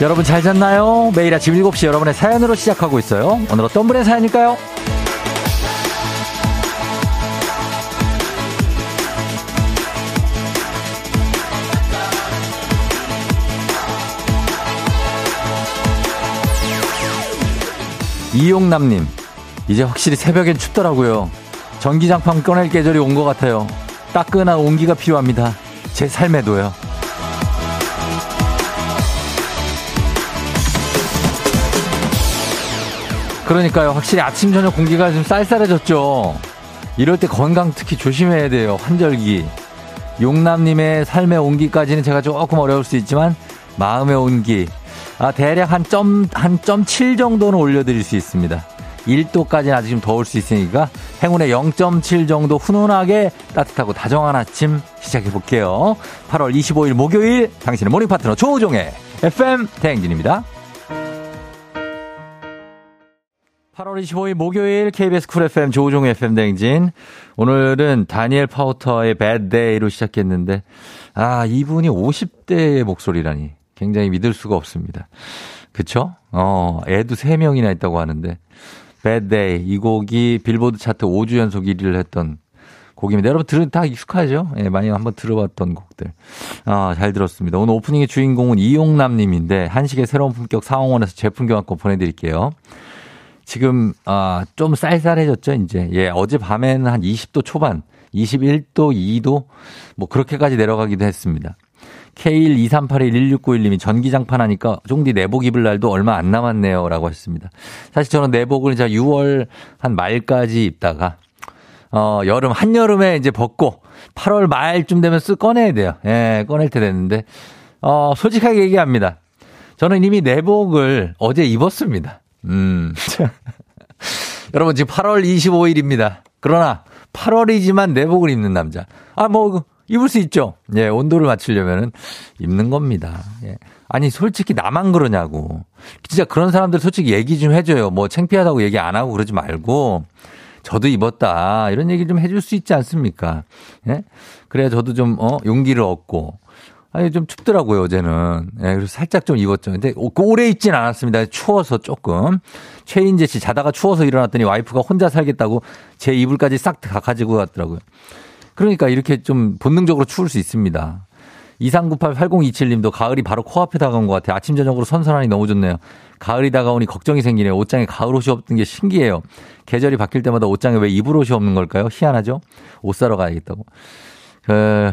여러분 잘 잤나요? 매일 아침 7시 여러분의 사연으로 시작하고 있어요. 오늘 어떤 분의 사연일까요? 이용남님, 이제 확실히 새벽엔 춥더라고요. 전기장판 꺼낼 계절이 온 것 같아요. 따끈한 온기가 필요합니다. 제 삶에도요. 그러니까요. 확실히 아침, 저녁 공기가 좀 쌀쌀해졌죠. 이럴 때 건강 특히 조심해야 돼요. 환절기. 용남님의 삶의 온기까지는 제가 조금 어려울 수 있지만 마음의 온기. 아, 대략 한 점, 한점7 정도는 올려드릴 수 있습니다. 1도까지는 아직 좀 더울 수 있으니까 행운의 0.7 정도 훈훈하게 따뜻하고 다정한 아침 시작해 볼게요. 8월 25일 목요일 당신의 모닝 파트너 조우종의 FM 대행진입니다. 8월 25일 목요일 KBS 쿨 FM 조우종의 FM 대행진. 오늘은 다니엘 파우터의 Bad Day로 시작했는데 아, 이분이 50대의 목소리라니 굉장히 믿을 수가 없습니다. 그쵸? 어, 애도 3명이나 있다고 하는데 Bad Day 이 곡이 빌보드 차트 5주 연속 1위를 했던 곡입니다. 여러분 들은 다 익숙하죠? 예, 많이 한번 들어봤던 곡들. 아, 잘 들었습니다. 오늘 오프닝의 주인공은 이용남 님인데 한식의 새로운 품격 상황원에서 제품 교환권 보내드릴게요. 지금, 아, 좀 쌀쌀해졌죠, 이제. 예, 어제 밤에는 한 20도 초반, 21도, 2도, 뭐 그렇게까지 내려가기도 했습니다. K123811691님이 전기장판 하니까 종디 내복 입을 날도 얼마 안 남았네요. 라고 했습니다. 사실 저는 내복을 이제 6월 한 말까지 입다가, 어, 여름, 한여름에 이제 벗고 8월 말쯤 되면 쓱 꺼내야 돼요. 예, 꺼낼 때 됐는데, 어, 솔직하게 얘기합니다. 저는 이미 내복을 어제 입었습니다. 음. 여러분 지금 8월 25일입니다. 그러나 8월이지만 내복을 입는 남자. 아, 뭐, 입을 수 있죠. 예, 온도를 맞추려면은 입는 겁니다. 예. 아니, 솔직히 나만 그러냐고. 진짜 그런 사람들 솔직히 얘기 좀 해줘요. 뭐 창피하다고 얘기 안 하고 그러지 말고. 저도 입었다. 이런 얘기 좀 해줄 수 있지 않습니까? 예? 그래야 저도 좀, 어, 용기를 얻고. 아니, 좀 춥더라고요, 어제는. 예, 그래서 살짝 좀 입었죠. 근데 오래 입진 않았습니다. 추워서 조금. 최인재 씨 자다가 추워서 일어났더니 와이프가 혼자 살겠다고 제 이불까지 싹 다 가지고 갔더라고요. 그러니까 이렇게 좀 본능적으로 추울 수 있습니다. 2398-8027님도 가을이 바로 코앞에 다가온 것 같아요. 아침, 저녁으로 선선하니 너무 좋네요. 가을이 다가오니 걱정이 생기네요. 옷장에 가을 옷이 없던 게 신기해요. 계절이 바뀔 때마다 옷장에 왜 이불 옷이 없는 걸까요? 희한하죠? 옷 사러 가야겠다고. 그,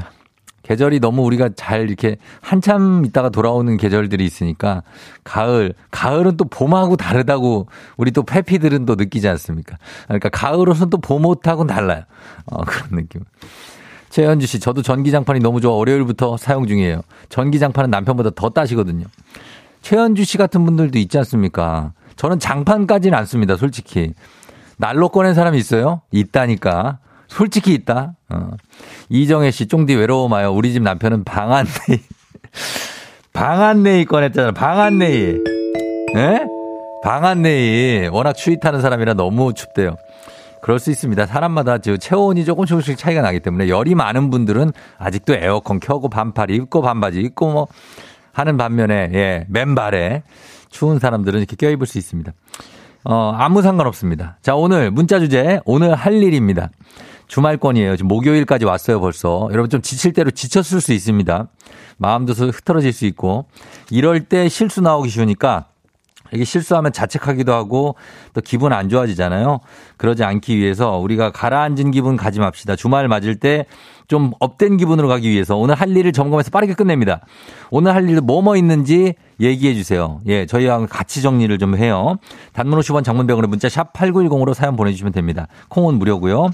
계절이 너무 우리가 잘 이렇게 한참 있다가 돌아오는 계절들이 있으니까 가을, 가을은 또 봄하고 다르다고 우리 또 페피들은 또 느끼지 않습니까? 그러니까 가을 옷은 또 봄 옷하고는 달라요. 어, 그런 느낌. 최현주 씨, 저도 전기장판이 너무 좋아. 월요일부터 사용 중이에요. 전기장판은 남편보다 더 따시거든요. 최현주 씨 같은 분들도 있지 않습니까? 저는 장판까지는 안 씁니다, 솔직히. 날로 꺼낸 사람이 있어요? 있다니까. 솔직히 있다. 어. 이정혜 씨, 쫑디 외로워 마요. 우리 집 남편은 방안네이. 방안네이 꺼냈잖아. 방안네이. 예? 방안네이. 워낙 추위 타는 사람이라 너무 춥대요. 그럴 수 있습니다. 사람마다 저 체온이 조금 조금씩 차이가 나기 때문에 열이 많은 분들은 아직도 에어컨 켜고 반팔 입고 반바지 입고 뭐 하는 반면에 예, 맨발에 추운 사람들은 이렇게 껴입을 수 있습니다. 어, 아무 상관없습니다. 자, 오늘 문자 주제 오늘 할 일입니다. 주말권이에요. 지금 목요일까지 왔어요, 벌써. 여러분 좀 지칠 대로 지쳤을 수 있습니다. 마음도 흐트러질 수 있고. 이럴 때 실수 나오기 쉬우니까 이게 실수하면 자책하기도 하고 또 기분 안 좋아지잖아요. 그러지 않기 위해서 우리가 가라앉은 기분 가지 맙시다. 주말 맞을 때 좀 업된 기분으로 가기 위해서 오늘 할 일을 점검해서 빠르게 끝냅니다. 오늘 할 일도 뭐뭐 있는지 얘기해 주세요. 예, 저희와 같이 정리를 좀 해요. 단문 50원 장문병원에 문자 샵 8910으로 사연 보내주시면 됩니다. 콩은 무료고요.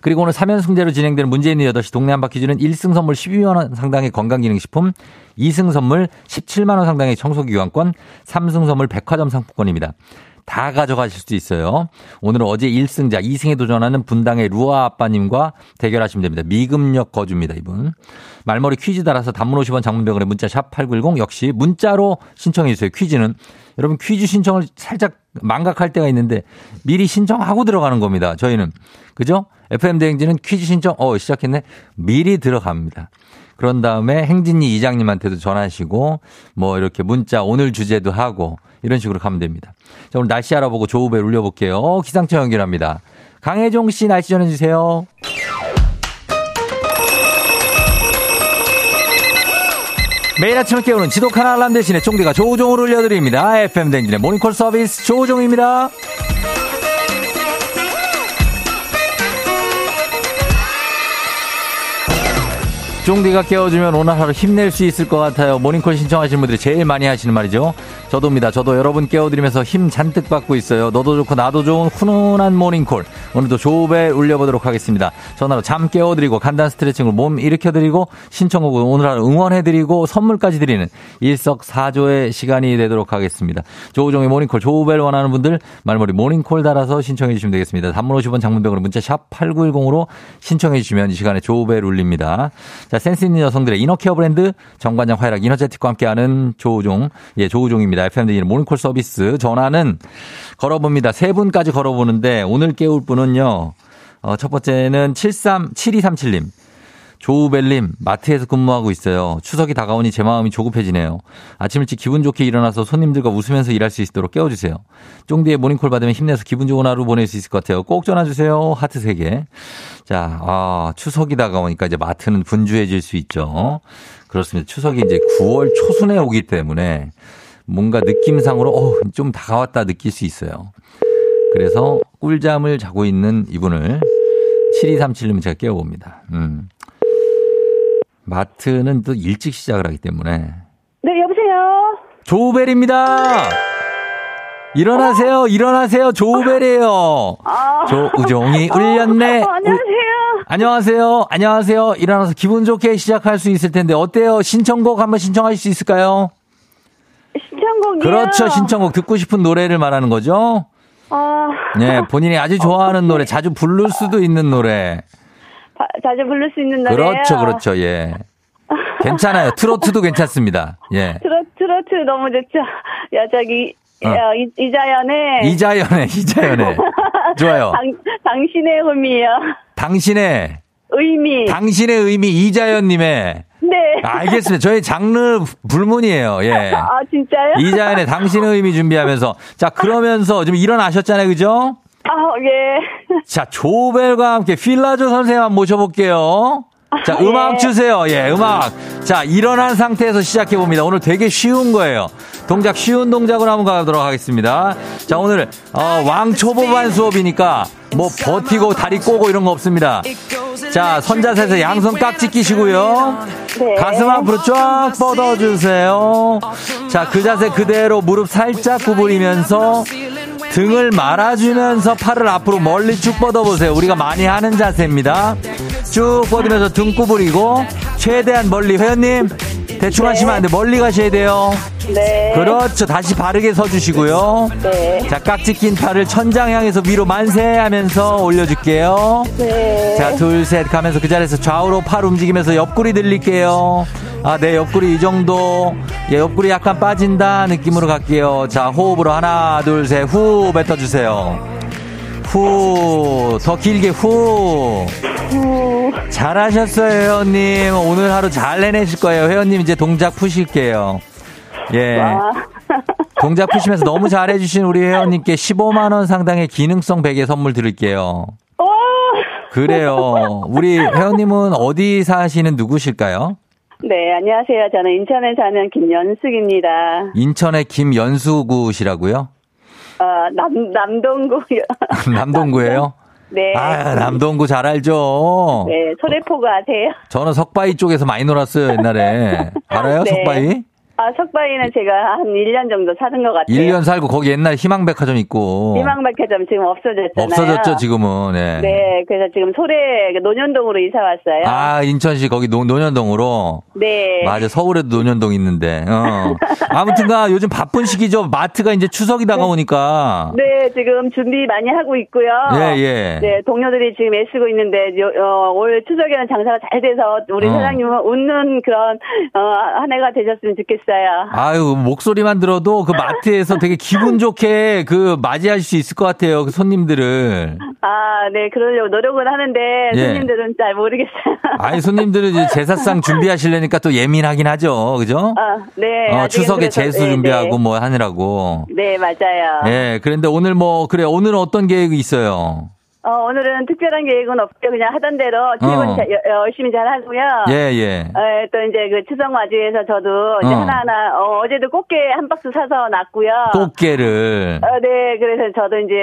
그리고 오늘 3연승제로 진행되는 있는 8시 동네 한바퀴즈는 1승 선물 12만 원 상당의 건강기능식품, 2승 선물 17만 원 상당의 청소기관권, 3승 선물 백화점 상품권입니다. 다 가져가실 수 있어요. 오늘은 어제 1승자, 2승에 도전하는 분당의 루아 아빠님과 대결하시면 됩니다. 미금역 거주입니다, 이분. 말머리 퀴즈 따라서 단문 50원 장문병원에 문자 샵 8910 역시 문자로 신청해 주세요. 퀴즈는. 여러분 퀴즈 신청을 살짝 망각할 때가 있는데 미리 신청하고 들어가는 겁니다. 저희는. 그죠? FM 대행진은 퀴즈 신청, 어, 시작했네. 미리 들어갑니다. 그런 다음에 행진이 이장님한테도 전하시고 뭐 이렇게 문자 오늘 주제도 하고 이런 식으로 가면 됩니다. 자, 오늘 날씨 알아보고 조우벨 울려볼게요. 기상청 연결합니다. 강혜종 씨 날씨 전해주세요. 매일 아침을 깨우는 지독한 알람 대신에 쫑디가 조우종을 울려드립니다. FM 댕진의 모닝콜 서비스 조우종입니다. 쫑디가 깨워주면 오늘 하루 힘낼 수 있을 것 같아요. 모닝콜 신청하시는 분들이 제일 많이 하시는 말이죠. 저도입니다. 저도 여러분 깨워드리면서 힘 잔뜩 받고 있어요. 너도 좋고 나도 좋은 훈훈한 모닝콜. 오늘도 조우벨 울려보도록 하겠습니다. 전화로 잠 깨워드리고 간단 스트레칭으로 몸 일으켜드리고 신청곡을 오늘 하루 응원해드리고 선물까지 드리는 일석사조의 시간이 되도록 하겠습니다. 조우종의 모닝콜 조우벨 원하는 분들 말머리 모닝콜 달아서 신청해 주시면 되겠습니다. 단문 50원 장문병으로 문자 샵 8910으로 신청해 주시면 이 시간에 조우벨 울립니다. 자, 센스 있는 여성들의 inner care 브랜드 정관장 화이락 이너제틱과 함께하는 조우종. 예, 조우종입니다. FM대행진 모닝콜 서비스. 전화는 걸어봅니다. 세 분까지 걸어보는데 오늘 깨울 분은요. 어, 첫 번째는 73, 7237님. 조우벨님, 마트에서 근무하고 있어요. 추석이 다가오니 제 마음이 조급해지네요. 아침 일찍 기분 좋게 일어나서 손님들과 웃으면서 일할 수 있도록 깨워주세요. 쫑디의 모닝콜 받으면 힘내서 기분 좋은 하루 보낼 수 있을 것 같아요. 꼭 전화주세요. 하트 3개. 자, 아, 추석이 다가오니까 이제 마트는 분주해질 수 있죠. 그렇습니다. 추석이 이제 9월 초순에 오기 때문에 뭔가 느낌상으로, 어, 좀 다가왔다 느낄 수 있어요. 그래서 꿀잠을 자고 있는 이분을 7237님 제가 깨워봅니다. 음. 마트는 또 일찍 시작을 하기 때문에. 네, 여보세요? 조우벨입니다! 일어나세요, 일어나세요, 조우벨이에요. 아. 조우종이 울렸네. 어, 안녕하세요. 우, 안녕하세요, 안녕하세요. 일어나서 기분 좋게 시작할 수 있을 텐데, 어때요? 신청곡 한번 신청하실 수 있을까요? 신청곡이요? 그렇죠, 신청곡. 듣고 싶은 노래를 말하는 거죠? 아. 네, 본인이 아주 좋아하는 노래, 자주 부를 수도 있는 노래. 자주 부를 수 있는 노래. 그렇죠, 그렇죠, 예. 괜찮아요. 트로트도 괜찮습니다. 예. 트로, 트로트 너무 좋죠. 야, 저기, 어. 야, 이, 이자연의. 이자연의, 이자연의. 좋아요. 당, 당신의 의미요. 당신의. 의미. 당신의 의미, 이자연님의. 네. 알겠습니다. 저희 장르 불문이에요. 예. 아, 진짜요? 이자연의 당신의 의미 준비하면서. 자, 그러면서 좀 일어나셨잖아요. 그죠? 아, 예. 자, 조벨과 함께 필라조 선생님 한번 모셔볼게요. 자, 아, 음악 예. 주세요. 예, 음악. 자, 일어난 상태에서 시작해 봅니다. 오늘 되게 쉬운 거예요. 동작 쉬운 동작으로 한번 가도록 하겠습니다. 자, 오늘, 어, 왕초보반 수업이니까 뭐 버티고 다리 꼬고 이런 거 없습니다. 자, 선자세에서 양손 깍지 끼시고요. 네. 가슴 앞으로 쫙 뻗어주세요. 자, 그 자세 그대로 무릎 살짝 구부리면서 등을 말아주면서 팔을 앞으로 멀리 쭉 뻗어보세요. 우리가 많이 하는 자세입니다. 쭉 뻗으면서 등 구부리고 최대한 멀리 회원님 대충 네. 하시면 안 돼. 멀리 가셔야 돼요. 네. 그렇죠. 다시 바르게 서주시고요. 네. 자, 깍지 낀 팔을 천장 향해서 위로 만세하면서 올려줄게요. 네. 자, 둘, 셋 가면서 그 자리에서 좌우로 팔 움직이면서 옆구리 들릴게요. 아, 네, 옆구리 이 정도. 예, 옆구리 약간 빠진다 느낌으로 갈게요. 자, 호흡으로 하나, 둘, 셋, 후 뱉어주세요. 후, 더 길게 후. 후. 잘하셨어요, 회원님. 오늘 하루 잘 해내실 거예요. 회원님 이제 동작 푸실게요. 예. 와. 동작 푸시면서 너무 잘해주신 우리 회원님께 15만원 상당의 기능성 베개 선물 드릴게요. 오. 그래요. 우리 회원님은 어디 사시는 누구실까요? 네, 안녕하세요. 저는 인천에 사는 김연숙입니다. 인천의 김연숙구시라고요? 어, 남, 남동구요. 남동구예요? 네. 아, 남동구 잘 알죠? 네, 소래포구 아세요? 저는 석바위 쪽에서 많이 놀았어요, 옛날에. 알아요, 네. 석바위? 아, 석바위는 제가 한 1년 정도 사는 것 같아요. 1년 살고 거기 옛날 희망백화점 있고. 희망백화점 지금 없어졌잖아요. 없어졌죠, 지금은. 네. 네, 그래서 지금 소래 논현동으로 이사 왔어요. 아, 인천시 거기 노, 논현동으로? 네. 맞아, 서울에도 논현동 있는데. 어. 아무튼가 요즘 바쁜 시기죠. 마트가 이제 추석이 다가오니까. 네, 지금 준비 많이 하고 있고요. 예, 예. 네, 동료들이 지금 애쓰고 있는데 어, 올 추석에는 장사가 잘 돼서 우리 어. 사장님은 웃는 그런 어, 한 해가 되셨으면 좋겠어요. 있어요. 아유, 목소리만 들어도 그 마트에서 되게 기분 좋게 그 맞이할 수 있을 것 같아요. 그 손님들을. 아, 네, 그러려고 노력은 하는데 예. 손님들은 잘 모르겠어요. 아니, 손님들은 이제 제사상 준비하시려니까 또 예민하긴 하죠. 그죠? 아, 네. 어, 추석에 제수 네, 준비하고 네. 뭐 하느라고. 네, 맞아요. 예, 그런데 오늘 뭐, 그래, 오늘 어떤 계획이 있어요? 어, 오늘은 특별한 계획은 없고요. 그냥 하던 대로 출근 어. 자- 열심히 잘 하고요. 예, 예. 어, 또 이제 그 추석 맞이해서 저도 이제 어. 하나하나 어, 어제도 꽃게 한 박스 사서 놨고요. 꽃게를. 어, 네, 그래서 저도 이제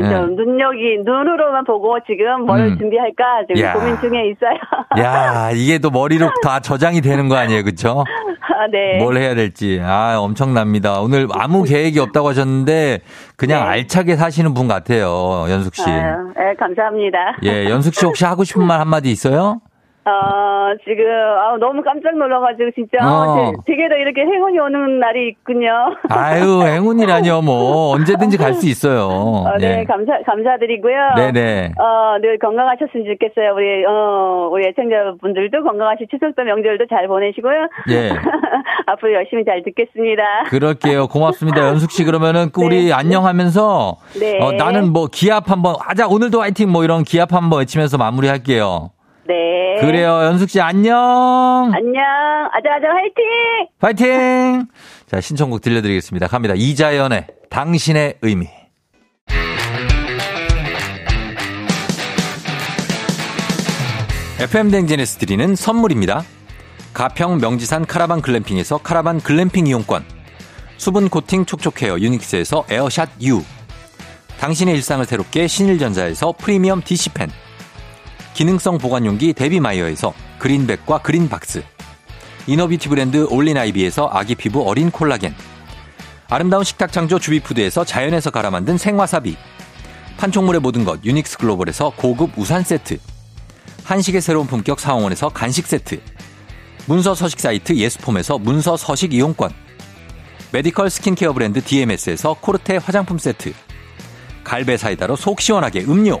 네. 좀 눈여기 눈으로만 보고 지금 뭘 음. 준비할까 지금 야. 고민 중에 있어요. 야, 이게 또 머리로 다 저장이 되는 거 아니에요, 그쵸? 아, 네. 뭘 해야 될지. 아, 엄청납니다. 오늘 아무 계획이 없다고 하셨는데, 그냥 네. 알차게 사시는 분 같아요, 연숙 씨. 아유, 네, 감사합니다. 예, 연숙 씨 혹시 하고 싶은 말 한마디 있어요? 어, 지금, 아 너무 깜짝 놀라가지고, 진짜, 어. 제, 제게도 이렇게 행운이 오는 날이 있군요. 아유, 행운이라뇨, 뭐. 언제든지 갈 수 있어요. 어, 네, 예. 감사, 감사드리고요. 네네. 어, 늘 건강하셨으면 좋겠어요. 우리, 어, 우리 애청자분들도 건강하시, 추석도 명절도 잘 보내시고요. 예. 앞으로 열심히 잘 듣겠습니다. 그럴게요. 고맙습니다. 연숙 씨 그러면은 그 우리 네. 안녕하면서 네. 어, 나는 뭐 기합 한번 하자. 오늘도 화이팅 뭐 이런 기합 한번 외치면서 마무리할게요. 네. 그래요. 연숙 씨 안녕. 안녕. 아자아자 화이팅! 파이팅! 자, 신청곡 들려드리겠습니다. 갑니다. 이자연의 당신의 의미. FM 댕제네스 드리는 선물입니다. 가평 명지산 카라반 글램핑에서 카라반 글램핑 이용권. 수분 코팅 촉촉 헤어 유닉스에서 에어샷 U. 당신의 일상을 새롭게 신일전자에서 프리미엄 DC팬. 기능성 보관용기 데비마이어에서 그린백과 그린박스. 이너뷰티 브랜드 올린아이비에서 아기 피부 어린 콜라겐. 아름다운 식탁 창조 주비푸드에서 자연에서 갈아 만든 생와사비. 판촉물의 모든 것 유닉스 글로벌에서 고급 우산 세트. 한식의 새로운 품격 사원에서 간식 세트. 문서 서식 사이트 예스폼에서 문서 서식 이용권. 메디컬 스킨케어 브랜드 DMS에서 코르테 화장품 세트. 갈베 사이다로 속 시원하게 음료.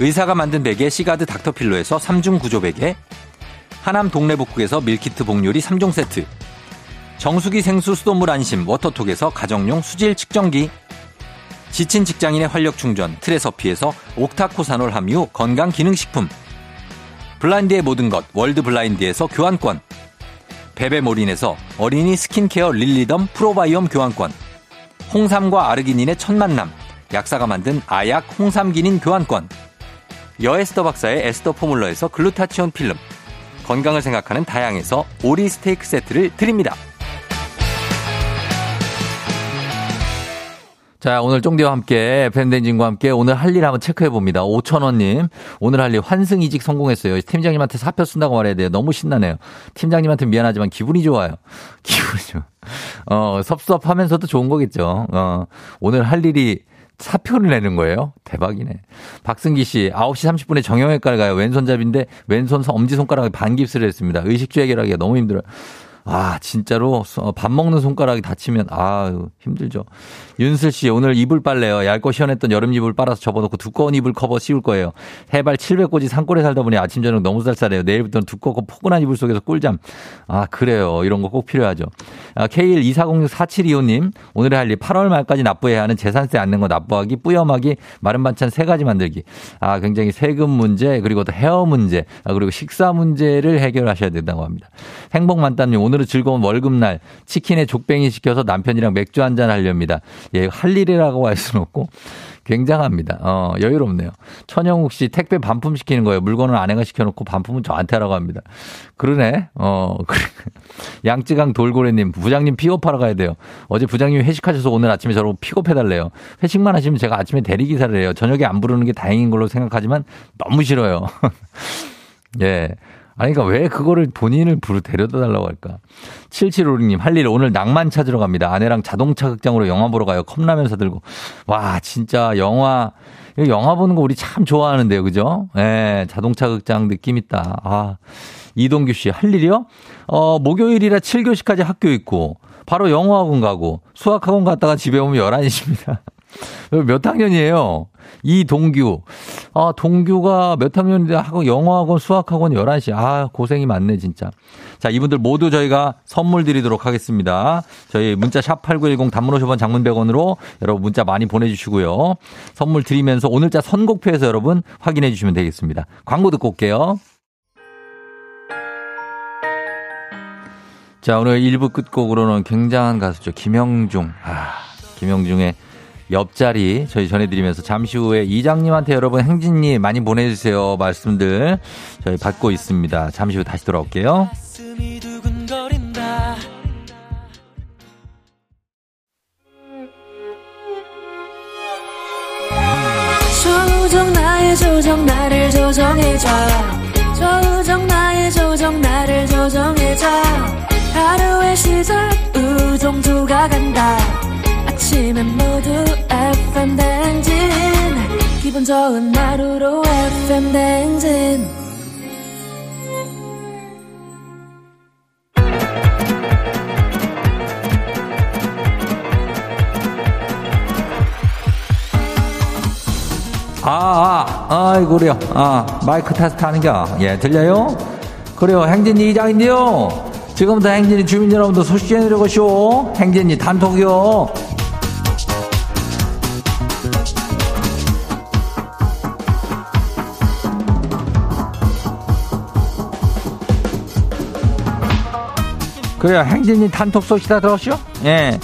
의사가 만든 베개 시가드 닥터필로에서 3중 구조 베개. 하남 동래북국에서 밀키트 복요리 3종 세트. 정수기 생수 수돗물 안심 워터톡에서 가정용 수질 측정기. 지친 직장인의 활력 충전 트레서피에서 옥타코사놀 함유 건강 기능식품. 블라인드의 모든 것 월드 블라인드에서 교환권. 베베몰인에서 어린이 스킨케어 릴리덤 프로바이옴 교환권. 홍삼과 아르기닌의 첫 만남. 약사가 만든 아약 홍삼기닌 교환권. 여에스더 박사의 에스더 포뮬러에서 글루타치온 필름. 건강을 생각하는 다양에서 오리 스테이크 세트를 드립니다. 자, 오늘 쫑디와 함께, 팬데진과 함께 오늘 할 일 한번 체크해 봅니다. 5천원님, 오늘 할 일 환승 이직 성공했어요. 팀장님한테 사표 쓴다고 말해야 돼요. 너무 신나네요. 팀장님한테 미안하지만 기분이 좋아요. 기분이 좋아. 어, 섭섭하면서도 좋은 거겠죠. 어, 오늘 할 일이 사표를 내는 거예요? 대박이네. 박승기 씨, 9시 30분에 정형외과를 가요. 왼손잡인데 왼손 엄지손가락에 반깁스를 했습니다. 의식주 해결하기가 너무 힘들어요. 아, 진짜로 어, 밥 먹는 손가락이 다치면 아유, 힘들죠. 윤슬 씨, 오늘 이불 빨래요. 얇고 시원했던 여름 이불 빨아서 접어놓고 두꺼운 이불 커버 씌울 거예요. 해발 700고지 산골에 살다 보니 아침 저녁 너무 쌀쌀해요. 내일부터는 두껍고 포근한 이불 속에서 꿀잠. 아, 그래요. 이런 거 꼭 필요하죠. 아, K124064725님, 오늘의 할 일 8월 말까지 납부해야 하는 재산세 안는 거 납부하기, 뿌염하기, 마른 반찬 세 가지 만들기. 아, 굉장히 세금 문제, 그리고 또 헤어 문제, 아, 그리고 식사 문제를 해결하셔야 된다고 합니다. 행복 만담님, 오늘은 즐거운 월급날 치킨에 족뱅이 시켜서 남편이랑 맥주 한잔 하렵니다. 예, 할 일이라고 할 수는 없고 굉장합니다. 어, 여유롭네요. 천영욱 씨 택배 반품 시키는 거예요. 물건을 아내가 시켜놓고 반품은 저한테 하라고 합니다. 그러네. 어, 그래. 양쯔강 돌고래님, 부장님 픽업하러 가야 돼요. 어제 부장님이 회식하셔서 오늘 아침에 저를 픽업해달래요. 회식만 하시면 제가 아침에 대리기사를 해요. 저녁에 안 부르는 게 다행인 걸로 생각하지만 너무 싫어요. 예. 아니, 그러니까 왜 그거를 본인을 부르 데려다 달라고 할까? 7756님, 할 일 오늘 낭만 찾으러 갑니다. 아내랑 자동차 극장으로 영화 보러 가요. 컵라면 사들고. 와, 진짜 영화, 영화 보는 거 우리 참 좋아하는데요. 그죠? 예, 네, 자동차 극장 느낌 있다. 아, 이동규 씨, 할 일이요? 어, 목요일이라 7교시까지 학교 있고, 바로 영어학원 가고, 수학학원 갔다가 집에 오면 11시입니다. 몇 학년이에요? 이동규. 아, 동규가 몇 학년인데 하고 영어학원, 수학학원 11시. 아, 고생이 많네, 진짜. 자, 이분들 모두 저희가 선물 드리도록 하겠습니다. 저희 문자 샵 8910 단문 50원 장문 100원으로 여러분 문자 많이 보내주시고요. 선물 드리면서 오늘 자 선곡표에서 여러분 확인해 주시면 되겠습니다. 광고 듣고 올게요. 자, 오늘 1부 끝곡으로는 굉장한 가수죠. 김영중. 아, 김영중의 옆자리 저희 전해드리면서 잠시 후에 이장님한테 여러분 행진님 많이 보내주세요. 말씀들 저희 받고 있습니다. 잠시 후 다시 돌아올게요. 조정 나의 조정 나를 조정해줘. 조정 나의 조정 나를 조정해줘. 하루의 시절 우정조가 간다 아침엔 모두 FM 댕진 기분 좋은 하루로 FM 댕진 아, 아, 아이고려. 아, 마이크 테스트 하는겨. 예, 들려요? 그래요. 행진이 이장인데요. 지금부터 행진이 주민 여러분들 소식 전해드리고쇼. 행진이 단톡이요. 그래요. 행진이 단톡 소식 다 들었쇼? 예.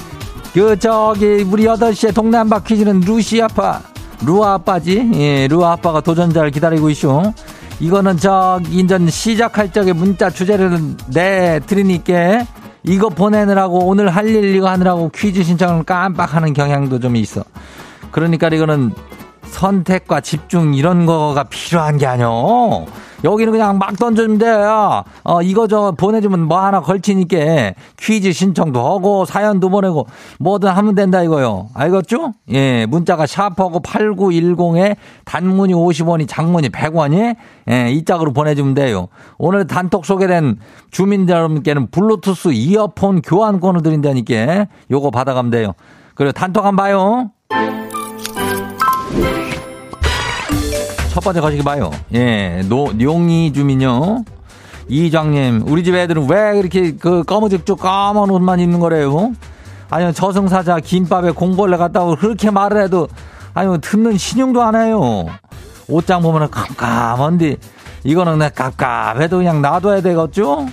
그, 저기, 우리 8시에 동네 한바 퀴즈는 루시 아빠, 루아 아빠지? 예, 루아 아빠가 도전자를 기다리고 있쇼. 이거는 저, 인전 시작할 적에 문자 주제를 내드리니까 이거 보내느라고 오늘 할 일 이거 하느라고 퀴즈 신청을 깜빡하는 경향도 좀 있어. 그러니까 이거는 선택과 집중 이런 거가 필요한 게 아니오. 여기는 그냥 막 던져주면 돼요. 어, 이거 저 보내주면 뭐 하나 걸치니까 퀴즈 신청도 하고 사연도 보내고 뭐든 하면 된다 이거요. 알겠죠? 예, 문자가 샤프하고 8910에 단문이 50원이 장문이 100원이 예, 이 짝으로 보내주면 돼요. 오늘 단톡 소개된 주민들 여러분께는 블루투스 이어폰 교환권을 드린다니까 요거 받아가면 돼요. 그리고 단톡 한번 봐요. 첫 번째 거시기 봐요. 예, 노, 용이 주민요. 이장님, 우리 집 애들은 왜 이렇게 그 검은죽죽 까만 옷만 입는 거래요? 아니면 저승사자 김밥에 공벌레 갔다고 그렇게 말을 해도 아니면 듣는 신용도 안 해요. 옷장 보면은 깜깜한데 이거는 내 깝깝해도 그냥 놔둬야 되겠죠?